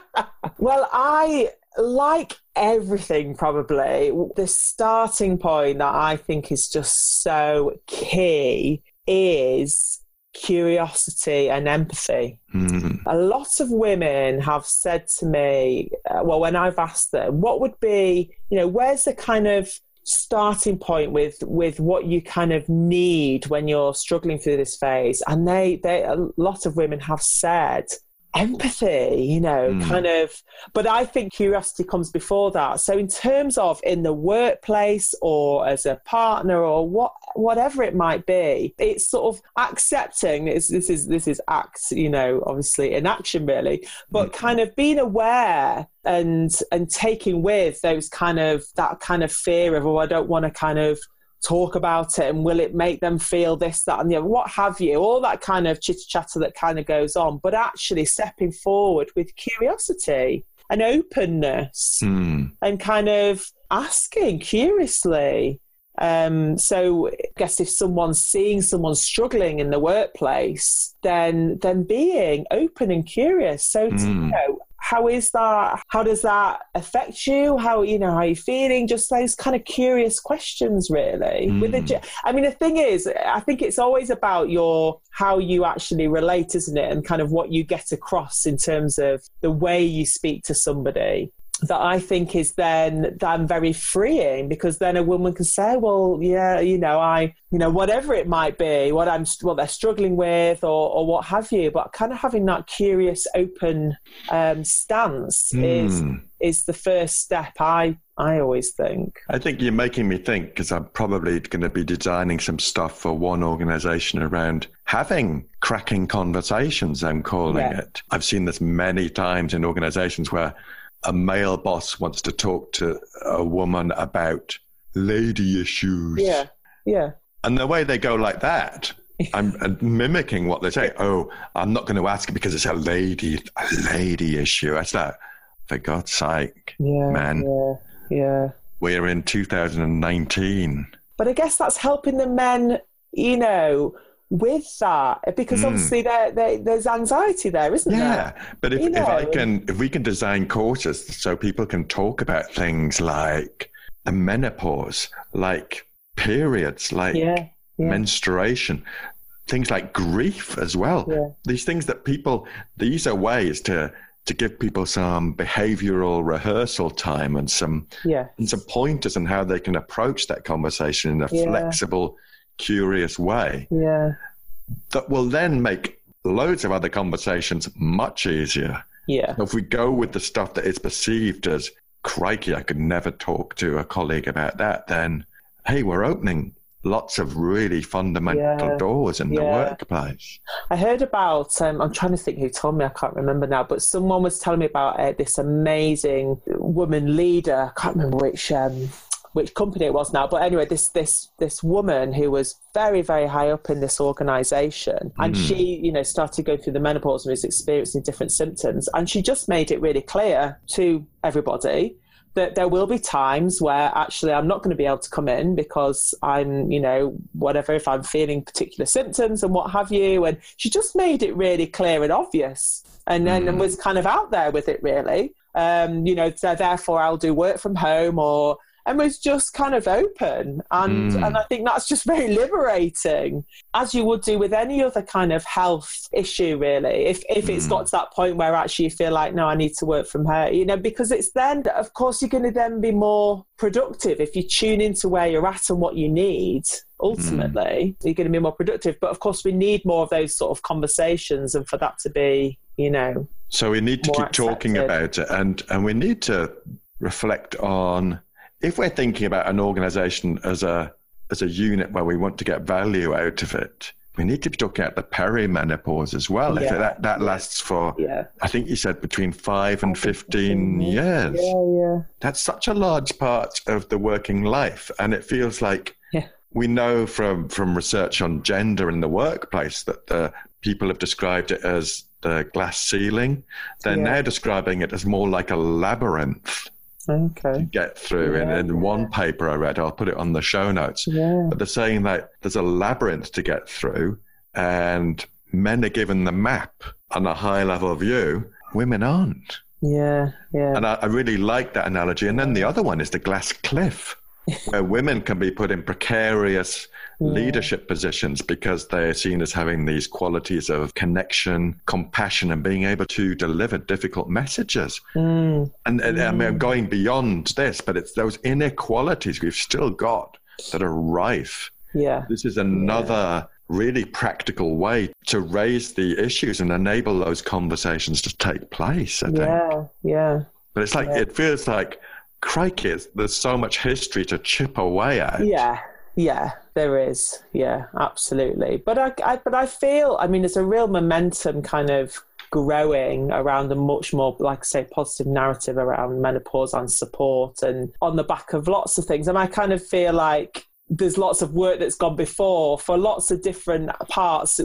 well, I like everything, probably, the starting point that I think is just so key is curiosity and empathy. Mm. A lot of women have said to me, uh, well, when I've asked them, what would be, you know, where's the kind of starting point with with what you kind of need when you're struggling through this phase and they they a lot of women have said empathy, you know, mm. kind of. But I think curiosity comes before that. So, in terms of in the workplace or as a partner or what, whatever it might be, it's sort of accepting. This, this is this is ACT, you know, obviously in action, really, but mm. kind of being aware and and taking with those kind of that kind of fear of oh, I don't want to kind of talk about it and will it make them feel this, that, and the other, what have you, all that kind of chitter chatter that kind of goes on, but actually stepping forward with curiosity and openness mm. and kind of asking curiously. Um, so I guess if someone's seeing someone struggling in the workplace, then then being open and curious. So to, mm. you know, how is that? How does that affect you? How you know how you feeling? Just those kind of curious questions, really. Mm. With the, hmm. I mean, the thing is, I think it's always about your how you actually relate, isn't it? And kind of what you get across in terms of the way you speak to somebody. That I think is then then very freeing because then a woman can say, well, yeah, you know, I, you know, whatever it might be, what I'm, what they're struggling with, or, or what have you, but kind of having that curious, open um, stance mm. is hmm. is the first step. I I always think. I think you're making me think because I'm probably going to be designing some stuff for one organization around having cracking conversations. I'm calling yeah. it. I've seen this many times in organizations where a male boss wants to talk to a woman about lady issues. Yeah, yeah. And the way they go like that, I'm uh, mimicking what they say. Oh, I'm not going to ask because it's a lady, a lady issue. It's like, for God's sake, yeah, man. Yeah, yeah. We're in 2019. But I guess that's helping the men, you know, with that because mm. obviously there, there, there's anxiety there isn't yeah. there yeah but if, if i can if we can design courses so people can talk about things like the menopause like periods like yeah, yeah. menstruation things like grief as well yeah. these things that people these are ways to to give people some behavioral rehearsal time and some yeah. and some pointers on how they can approach that conversation in a flexible curious way. Yeah. That will then make loads of other conversations much easier. Yeah. If we go with the stuff that is perceived as crikey, I could never talk to a colleague about that, then hey, we're opening lots of really fundamental yeah. doors in yeah. the workplace. I heard about, um, I'm trying to think who told me, I can't remember now, but someone was telling me about uh, this amazing woman leader. I can't remember which um, which company it was now. But anyway, this this this woman who was very very high up in this organisation, and mm. she you know started going through the menopause and was experiencing different symptoms, and she just made it really clear to everybody that there will be times where actually I'm not going to be able to come in because I'm, you know, whatever, if I'm feeling particular symptoms and what have you. And she just made it really clear and obvious and then mm. was kind of out there with it really. Um, you know, so therefore I'll do work from home or and was just kind of open and mm. and I think that's just very liberating as you would do with any other kind of health issue really if if mm. it's got to that point where actually you feel like no I need to work from home you know because it's then of course you're going to then be more productive if you tune into where you're at and what you need ultimately mm. you're going to be more productive but of course we need more of those sort of conversations and for that to be you know so we need to keep accepted. talking about it and and we need to reflect on if we're thinking about an organization as a as a unit where we want to get value out of it, we need to be talking about the perimenopause as well. Yeah. If that, that lasts for, yeah. I think you said between five and 15 years. Yeah, yeah. That's such a large part of the working life. And it feels like yeah. we know from, from research on gender in the workplace that the people have described it as the glass ceiling. They're now describing it as more like a labyrinth okay. get through. Yeah, in, in one paper I read, I'll put it on the show notes. Yeah. But they're saying that there's a labyrinth to get through, and men are given the map on a high level view, women aren't. Yeah, yeah. And I, I really like that analogy. And then the other one is the glass cliff, where women can be put in precarious leadership positions because they're seen as having these qualities of connection, compassion, and being able to deliver difficult messages. Mm. And, and mm. I mean, I'm going beyond this, but it's those inequalities we've still got that are rife. Yeah. This is another. Yeah really practical way to raise the issues and enable those conversations to take place. I think. Yeah, yeah. But it's like yeah. it feels like crikey, there's so much history to chip away at. Yeah, yeah, there is. Yeah, absolutely. But I, I, but I feel, I mean, there's a real momentum kind of growing around a much more, like I say, positive narrative around menopause and support, and on the back of lots of things. And I kind of feel like there's lots of work that's gone before for lots of different parts.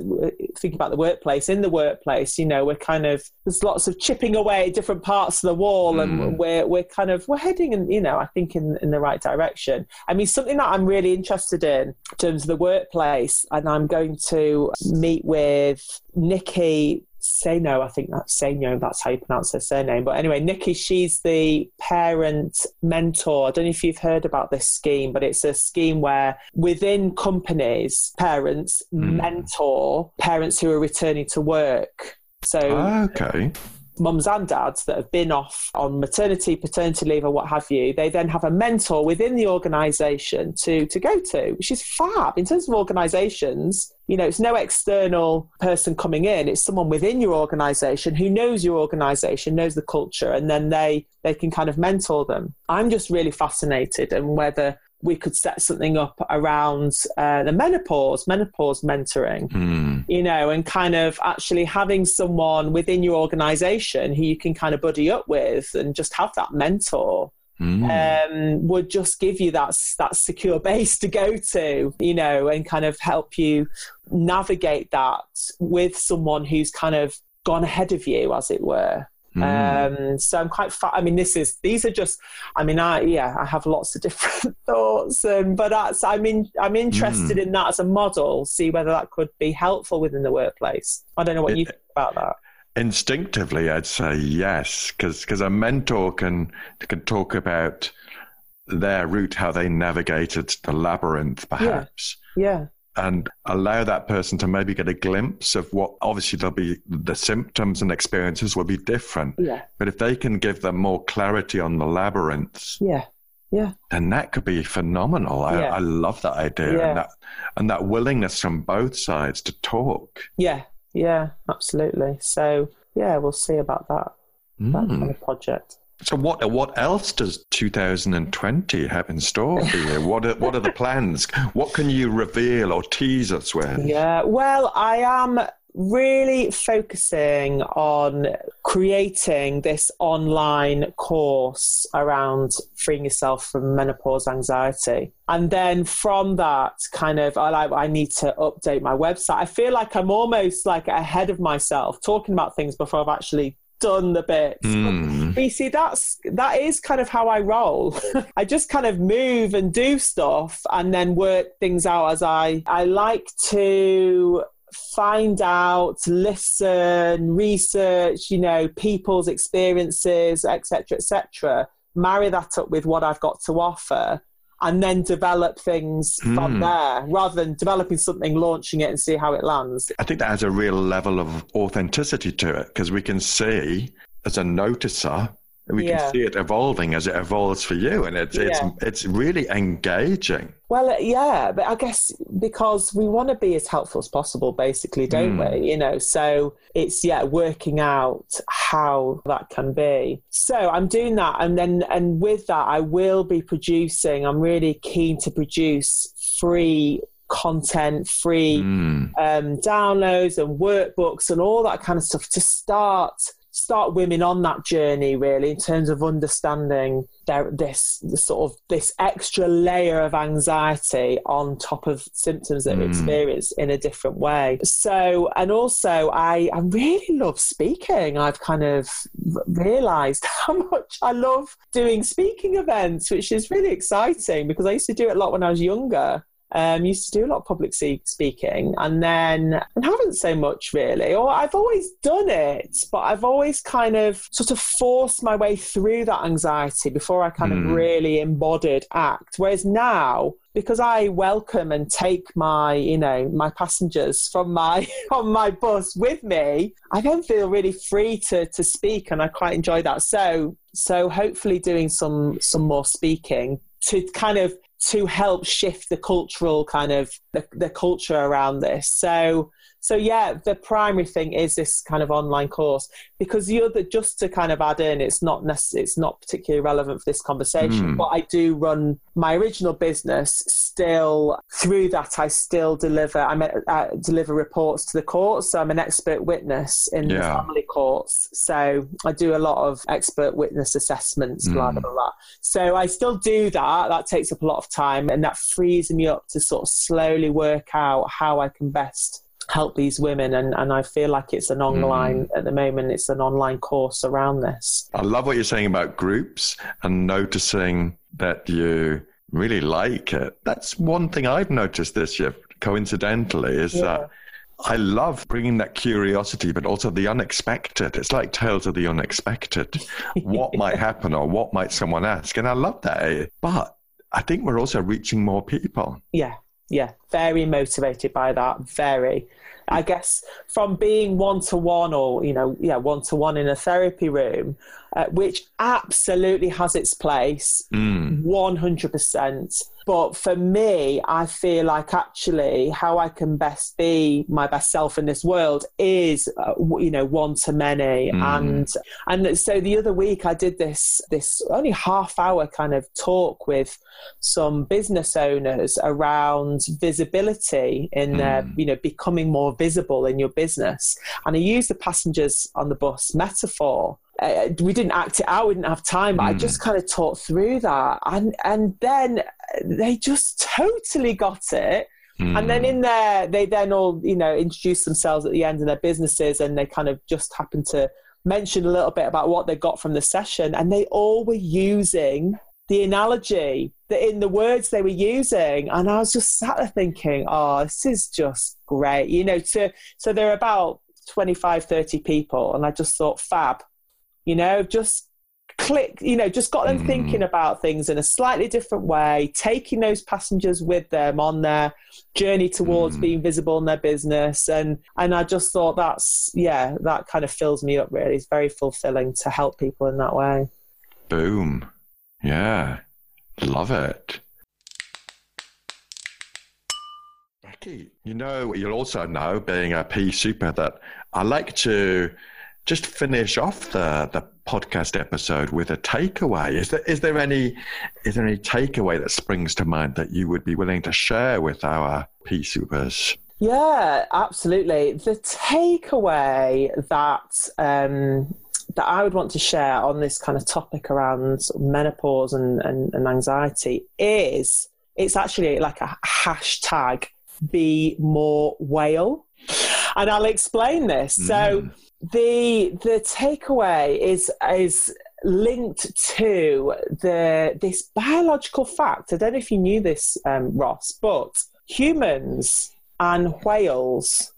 Think about the workplace. In the workplace, you know, we're kind of there's lots of chipping away at different parts of the wall, mm. and we're we're kind of we're heading in, you know, I think in in the right direction. I mean, something that I'm really interested in, in terms of the workplace, and I'm going to meet with Nikki Sano, I think that's Sano, that's how you pronounce her surname. But anyway, Nikki, she's the parent mentor. I don't know if you've heard about this scheme, but it's a scheme where within companies, parents mm. mentor parents who are returning to work. So, okay. Mums and dads that have been off on maternity, paternity leave, or what have you, they then have a mentor within the organisation to to go to, which is fab. In terms of organisations, you know, it's no external person coming in. It's someone within your organisation who knows your organisation, knows the culture, and then they they can kind of mentor them. I'm just really fascinated and whether we could set something up around uh, the menopause, menopause mentoring, mm. you know, and kind of actually having someone within your organization who you can kind of buddy up with and just have that mentor. Mm. Um, would just give you that that secure base to go to, you know, and kind of help you navigate that with someone who's kind of gone ahead of you, as it were. Mm. Um, so I'm quite. Fa- I mean, this is these are just. I mean, I yeah, I have lots of different thoughts, um, but that's. I mean, I'm interested mm. in that as a model. See whether that could be helpful within the workplace. I don't know what it, you think about that. Instinctively, I'd say yes, because because a mentor can can talk about their route, how they navigated the labyrinth, perhaps. Yeah. yeah and allow that person to maybe get a glimpse of what obviously there'll be the symptoms and experiences will be different. Yeah. But if they can give them more clarity on the labyrinths, yeah. Yeah. And that could be phenomenal. I, yeah. I love that idea yeah. and that and that willingness from both sides to talk. Yeah, yeah, absolutely. So yeah, we'll see about that. Mm. That kind of project. So what what else does 2020 have in store for you? what are, what are the plans? What can you reveal or tease us with? Yeah, well, I am really focusing on creating this online course around freeing yourself from menopause anxiety. And then from that, kind of, I like, I need to update my website. I feel like I'm almost like ahead of myself talking about things before I've actually done the bits. Mm. But you see, that's that is kind of how I roll. I just kind of move and do stuff and then work things out as I I like to find out, listen, research, you know, people's experiences, etc., etc. Marry that up with what I've got to offer and then develop things mm. from hmm. there rather than developing something, launching it, and see how it lands. I think that has a real level of authenticity to it because we can see as a noticer we yeah. can see it evolving as it evolves for you and it's yeah. it's it's really engaging well yeah but i guess because we want to be as helpful as possible basically don't mm. we you know so it's yeah working out how that can be so i'm doing that and then and with that i will be producing i'm really keen to produce free content free mm. um, downloads and workbooks and all that kind of stuff to start start women on that journey really in terms of understanding their, this, sort of this extra layer of anxiety on top of symptoms that mm. they experience in a different way. So and also I, I really love speaking. I've kind of realized how much i love doing speaking events which is really exciting because i used to do it a lot when i was younger um, used to do a lot of public speaking and then and haven't so much really or I've always done it but I've always kind of sort of forced my way through that anxiety before I kind mm. of hmm. really embodied ACT whereas now because I welcome and take my, you know, my passengers from my on my bus with me, I then feel really free to to speak, and I quite enjoy that. So, so hopefully, doing some some more speaking to kind of to help shift the cultural kind of the, the culture around this. So so yeah, the primary thing is this kind of online course because the other just to kind of add in, it's not necessarily it's not particularly relevant for this conversation, mm. but I do run my original business still through that. I still deliver I uh, deliver reports to the courts, so I'm an expert witness in yeah. the family courts. So I do a lot of expert witness assessments, mm. blah blah blah. So I still do that. That takes up a lot of time, and that frees me up to sort of slowly work out how I can best help these women and, and I feel like it's an online mm. at the moment it's an online course around this. I love what you're saying about groups and noticing that you really like it. That's one thing I've noticed this year coincidentally is yeah. that I love bringing that curiosity, but also the unexpected. It's like tales of the unexpected. what might happen or what might someone ask? And I love that. But I think we're also reaching more people. Yeah, yeah, very motivated by that. Very. I guess from being one to one or, you know, yeah, one to one in a therapy room, uh, which absolutely has its place, mm. 100%. But for me, I feel like actually how I can best be my best self in this world is, uh, you know, one to many. Mm. And and so the other week I did this this only half hour kind of talk with some business owners around visibility in mm. their, you know, becoming more visible in your business. And I used the passengers on the bus metaphor uh, we didn't act it out. We didn't have time. Mm. I just kind of talked through that, and and then they just totally got it. Mm. And then mm. in there, they then all you know introduced themselves at the end of their businesses, and they kind of just happened to mention a little bit about what they got from the session, and they all were using the analogy that in the words they were using and i was just sat there thinking oh this is just great you know to so there are about 25 30 people and i just thought fab you know, just click, you know, just got them mm. thinking about things in a slightly different way, taking those passengers with them on their journey towards mm. being visible in their business. And and I just thought that's yeah, that kind of fills me up really. It's very fulfilling to help people in that way. Boom. Yeah. Love it. Becky, you know, you'll also know, being a Pea Souper, that I like to just finish off the, the podcast episode with a takeaway. Is there is there any is there any takeaway that springs to mind that you would be willing to share with our Pea Soupers? Yeah, absolutely. The takeaway that um, that I would want to share on this kind of topic around menopause and, and, and anxiety is it's actually like a hashtag be more whale. And I'll explain this. Mm. So the the takeaway is is linked to the this biological fact. I don't know if you knew this, um, Ross, but humans and whales,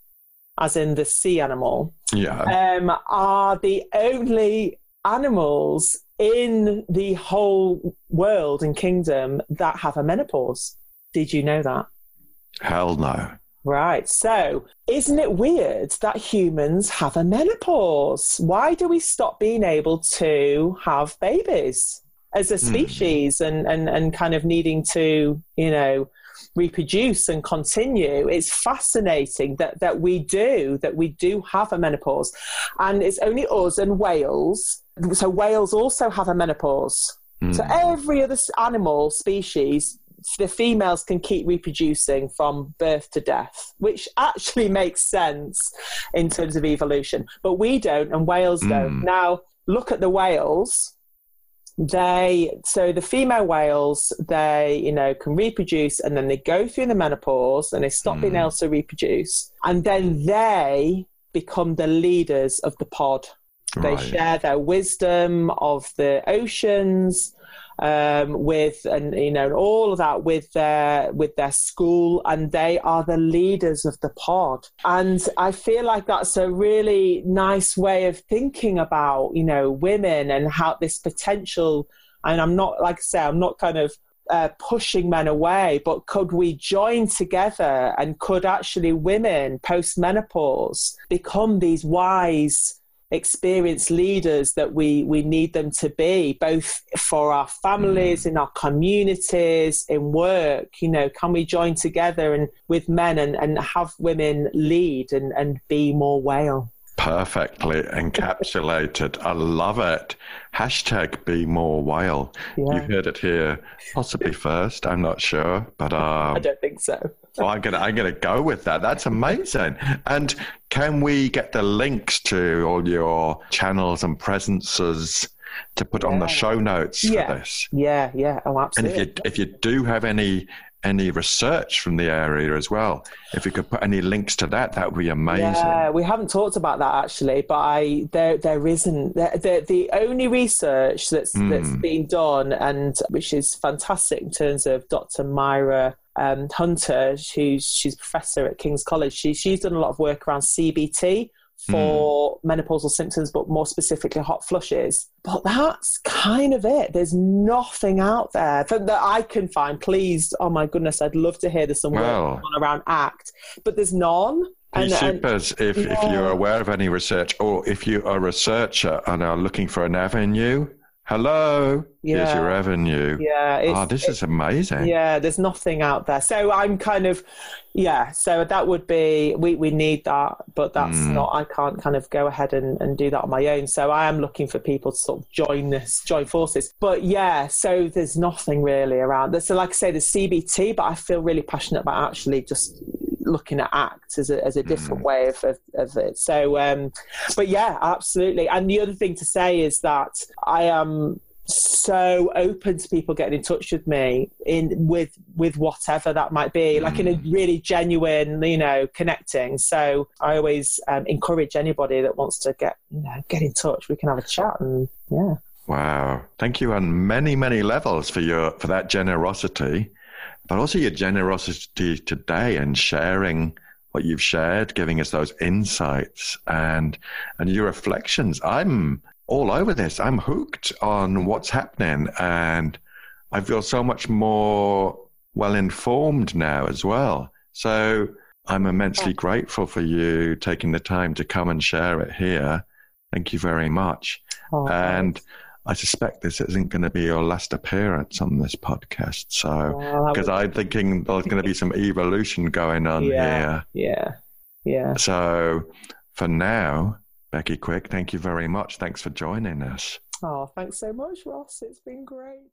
as in the sea animal, yeah. um, are the only animals in the whole world and kingdom that have a menopause. Did you know that? Hell no. Right. So, isn't it weird that humans have a menopause? Why do we stop being able to have babies as a hmm. species mm. and, and, and kind of needing to, you know, reproduce and continue? It's fascinating that, that we do, that we do have a menopause. And it's only us and whales. So, whales also have a menopause. Mm. So, every other animal species the females can keep reproducing from birth to death, which actually makes sense in terms of evolution. But we don't, and whales mm. don't. Now, look at the whales. They so the female whales they you know can reproduce and then they go through the menopause and they stop mm. being able to reproduce and then they become the leaders of the pod. They right. share their wisdom of the oceans um, with and you know and all of that with their with their school, and they are the leaders of the pod. And I feel like that's a really nice way of thinking about you know women and how this potential. And I'm not like I say, I'm not kind of uh, pushing men away, but could we join together and could actually women post menopause become these wise experienced leaders that we we need them to be both for our families mm. in our communities in work you know can we join together and with men and, and have women lead and, and be more whale perfectly encapsulated. I love it. Hashtag be more whale. Yeah. You heard it here, possibly first. I'm not sure, but um, I don't think so. Well, I'm gonna I'm gonna go with that. That's amazing. And can we get the links to all your channels and presences? To put yeah. on the show notes yeah. for this, yeah, yeah, oh, absolutely. And if you if you do have any any research from the area as well. If you could put any links to that, that would be amazing. Yeah, we haven't talked about that actually, but I there there isn't the the only research that's mm. that's been done and which is fantastic in terms of Dr. Myra um, Hunter, who's she's a professor at King's College. She she's done a lot of work around CBT for mm. menopausal symptoms, but more specifically hot flushes. But that's kind of it. There's nothing out there that I can find. Please, oh my goodness, I'd love to hear there's some well, work around ACT, but there's none. And, Soupers, if, yeah. if you're aware of any research or if you are a researcher and are looking for an avenue, hello, yeah. here's your avenue. Yeah. Oh, this is amazing. Yeah, there's nothing out there. So I'm kind of, yeah, so that would be, we, we need that, but that's mm. not, I can't kind of go ahead and, and do that on my own. So I am looking for people to sort of join this, join forces. But yeah, so there's nothing really around. So like I say, there's CBT, but I feel really passionate about actually just looking at ACT as a, as a different mm. way of, of, of, it. So, um, but yeah, absolutely. And the other thing to say is that I am so open to people getting in touch with me in with with whatever that might be like in a mm. really genuine you know connecting so i always um, encourage anybody that wants to get you know get in touch we can have a chat and yeah wow thank you on many many levels for your for that generosity but also your generosity today and sharing what you've shared, giving us those insights and and your reflections. I'm all over this. I'm hooked on what's happening, and I feel so much more well informed now as well. So I'm immensely grateful for you taking the time to come and share it here. Thank you very much. Oh, and thanks. I suspect this isn't going to be your last appearance on this podcast. So, because well, I'm thinking there's going to be some evolution going on yeah, here. Yeah. Yeah. So, for now, Becky Quick, thank you very much. Thanks for joining us. Oh, thanks so much, Ross. It's been great.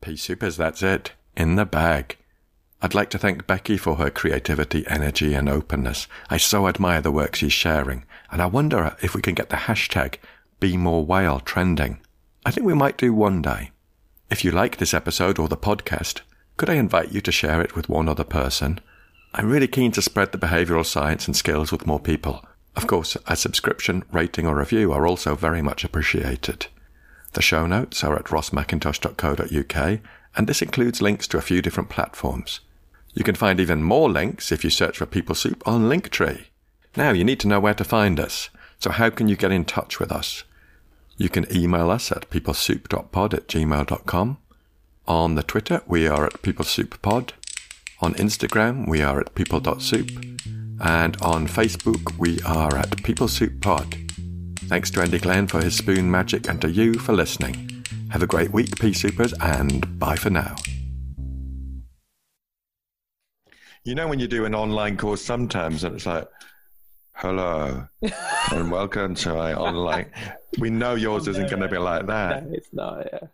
Pea Soupers, that's it. In the bag. I'd like to thank Becky for her creativity, energy, and openness. I so admire the work she's sharing, and I wonder if we can get the hashtag BeMoreWhale trending. I think we might do one day. If you like this episode or the podcast, could I invite you to share it with one other person? I'm really keen to spread the behavioural science and skills with more people. Of course, a subscription, rating, or review are also very much appreciated. The show notes are at rossmcintosh.co.uk, and this includes links to a few different platforms. You can find even more links if you search for People Soup on Linktree. Now you need to know where to find us. So how can you get in touch with us? You can email us at peoplesoup.pod at gmail.com. On the Twitter, we are at peoplesouppod. On Instagram, we are at people.soup. And on Facebook, we are at peoplesouppod. Thanks to Andy Glenn for his spoon magic and to you for listening. Have a great week, Pea Soupers, and bye for now. You know when you do an online course sometimes and it's like, hello and welcome to my online. We know yours isn't going to be like that. No, it's not. Yeah.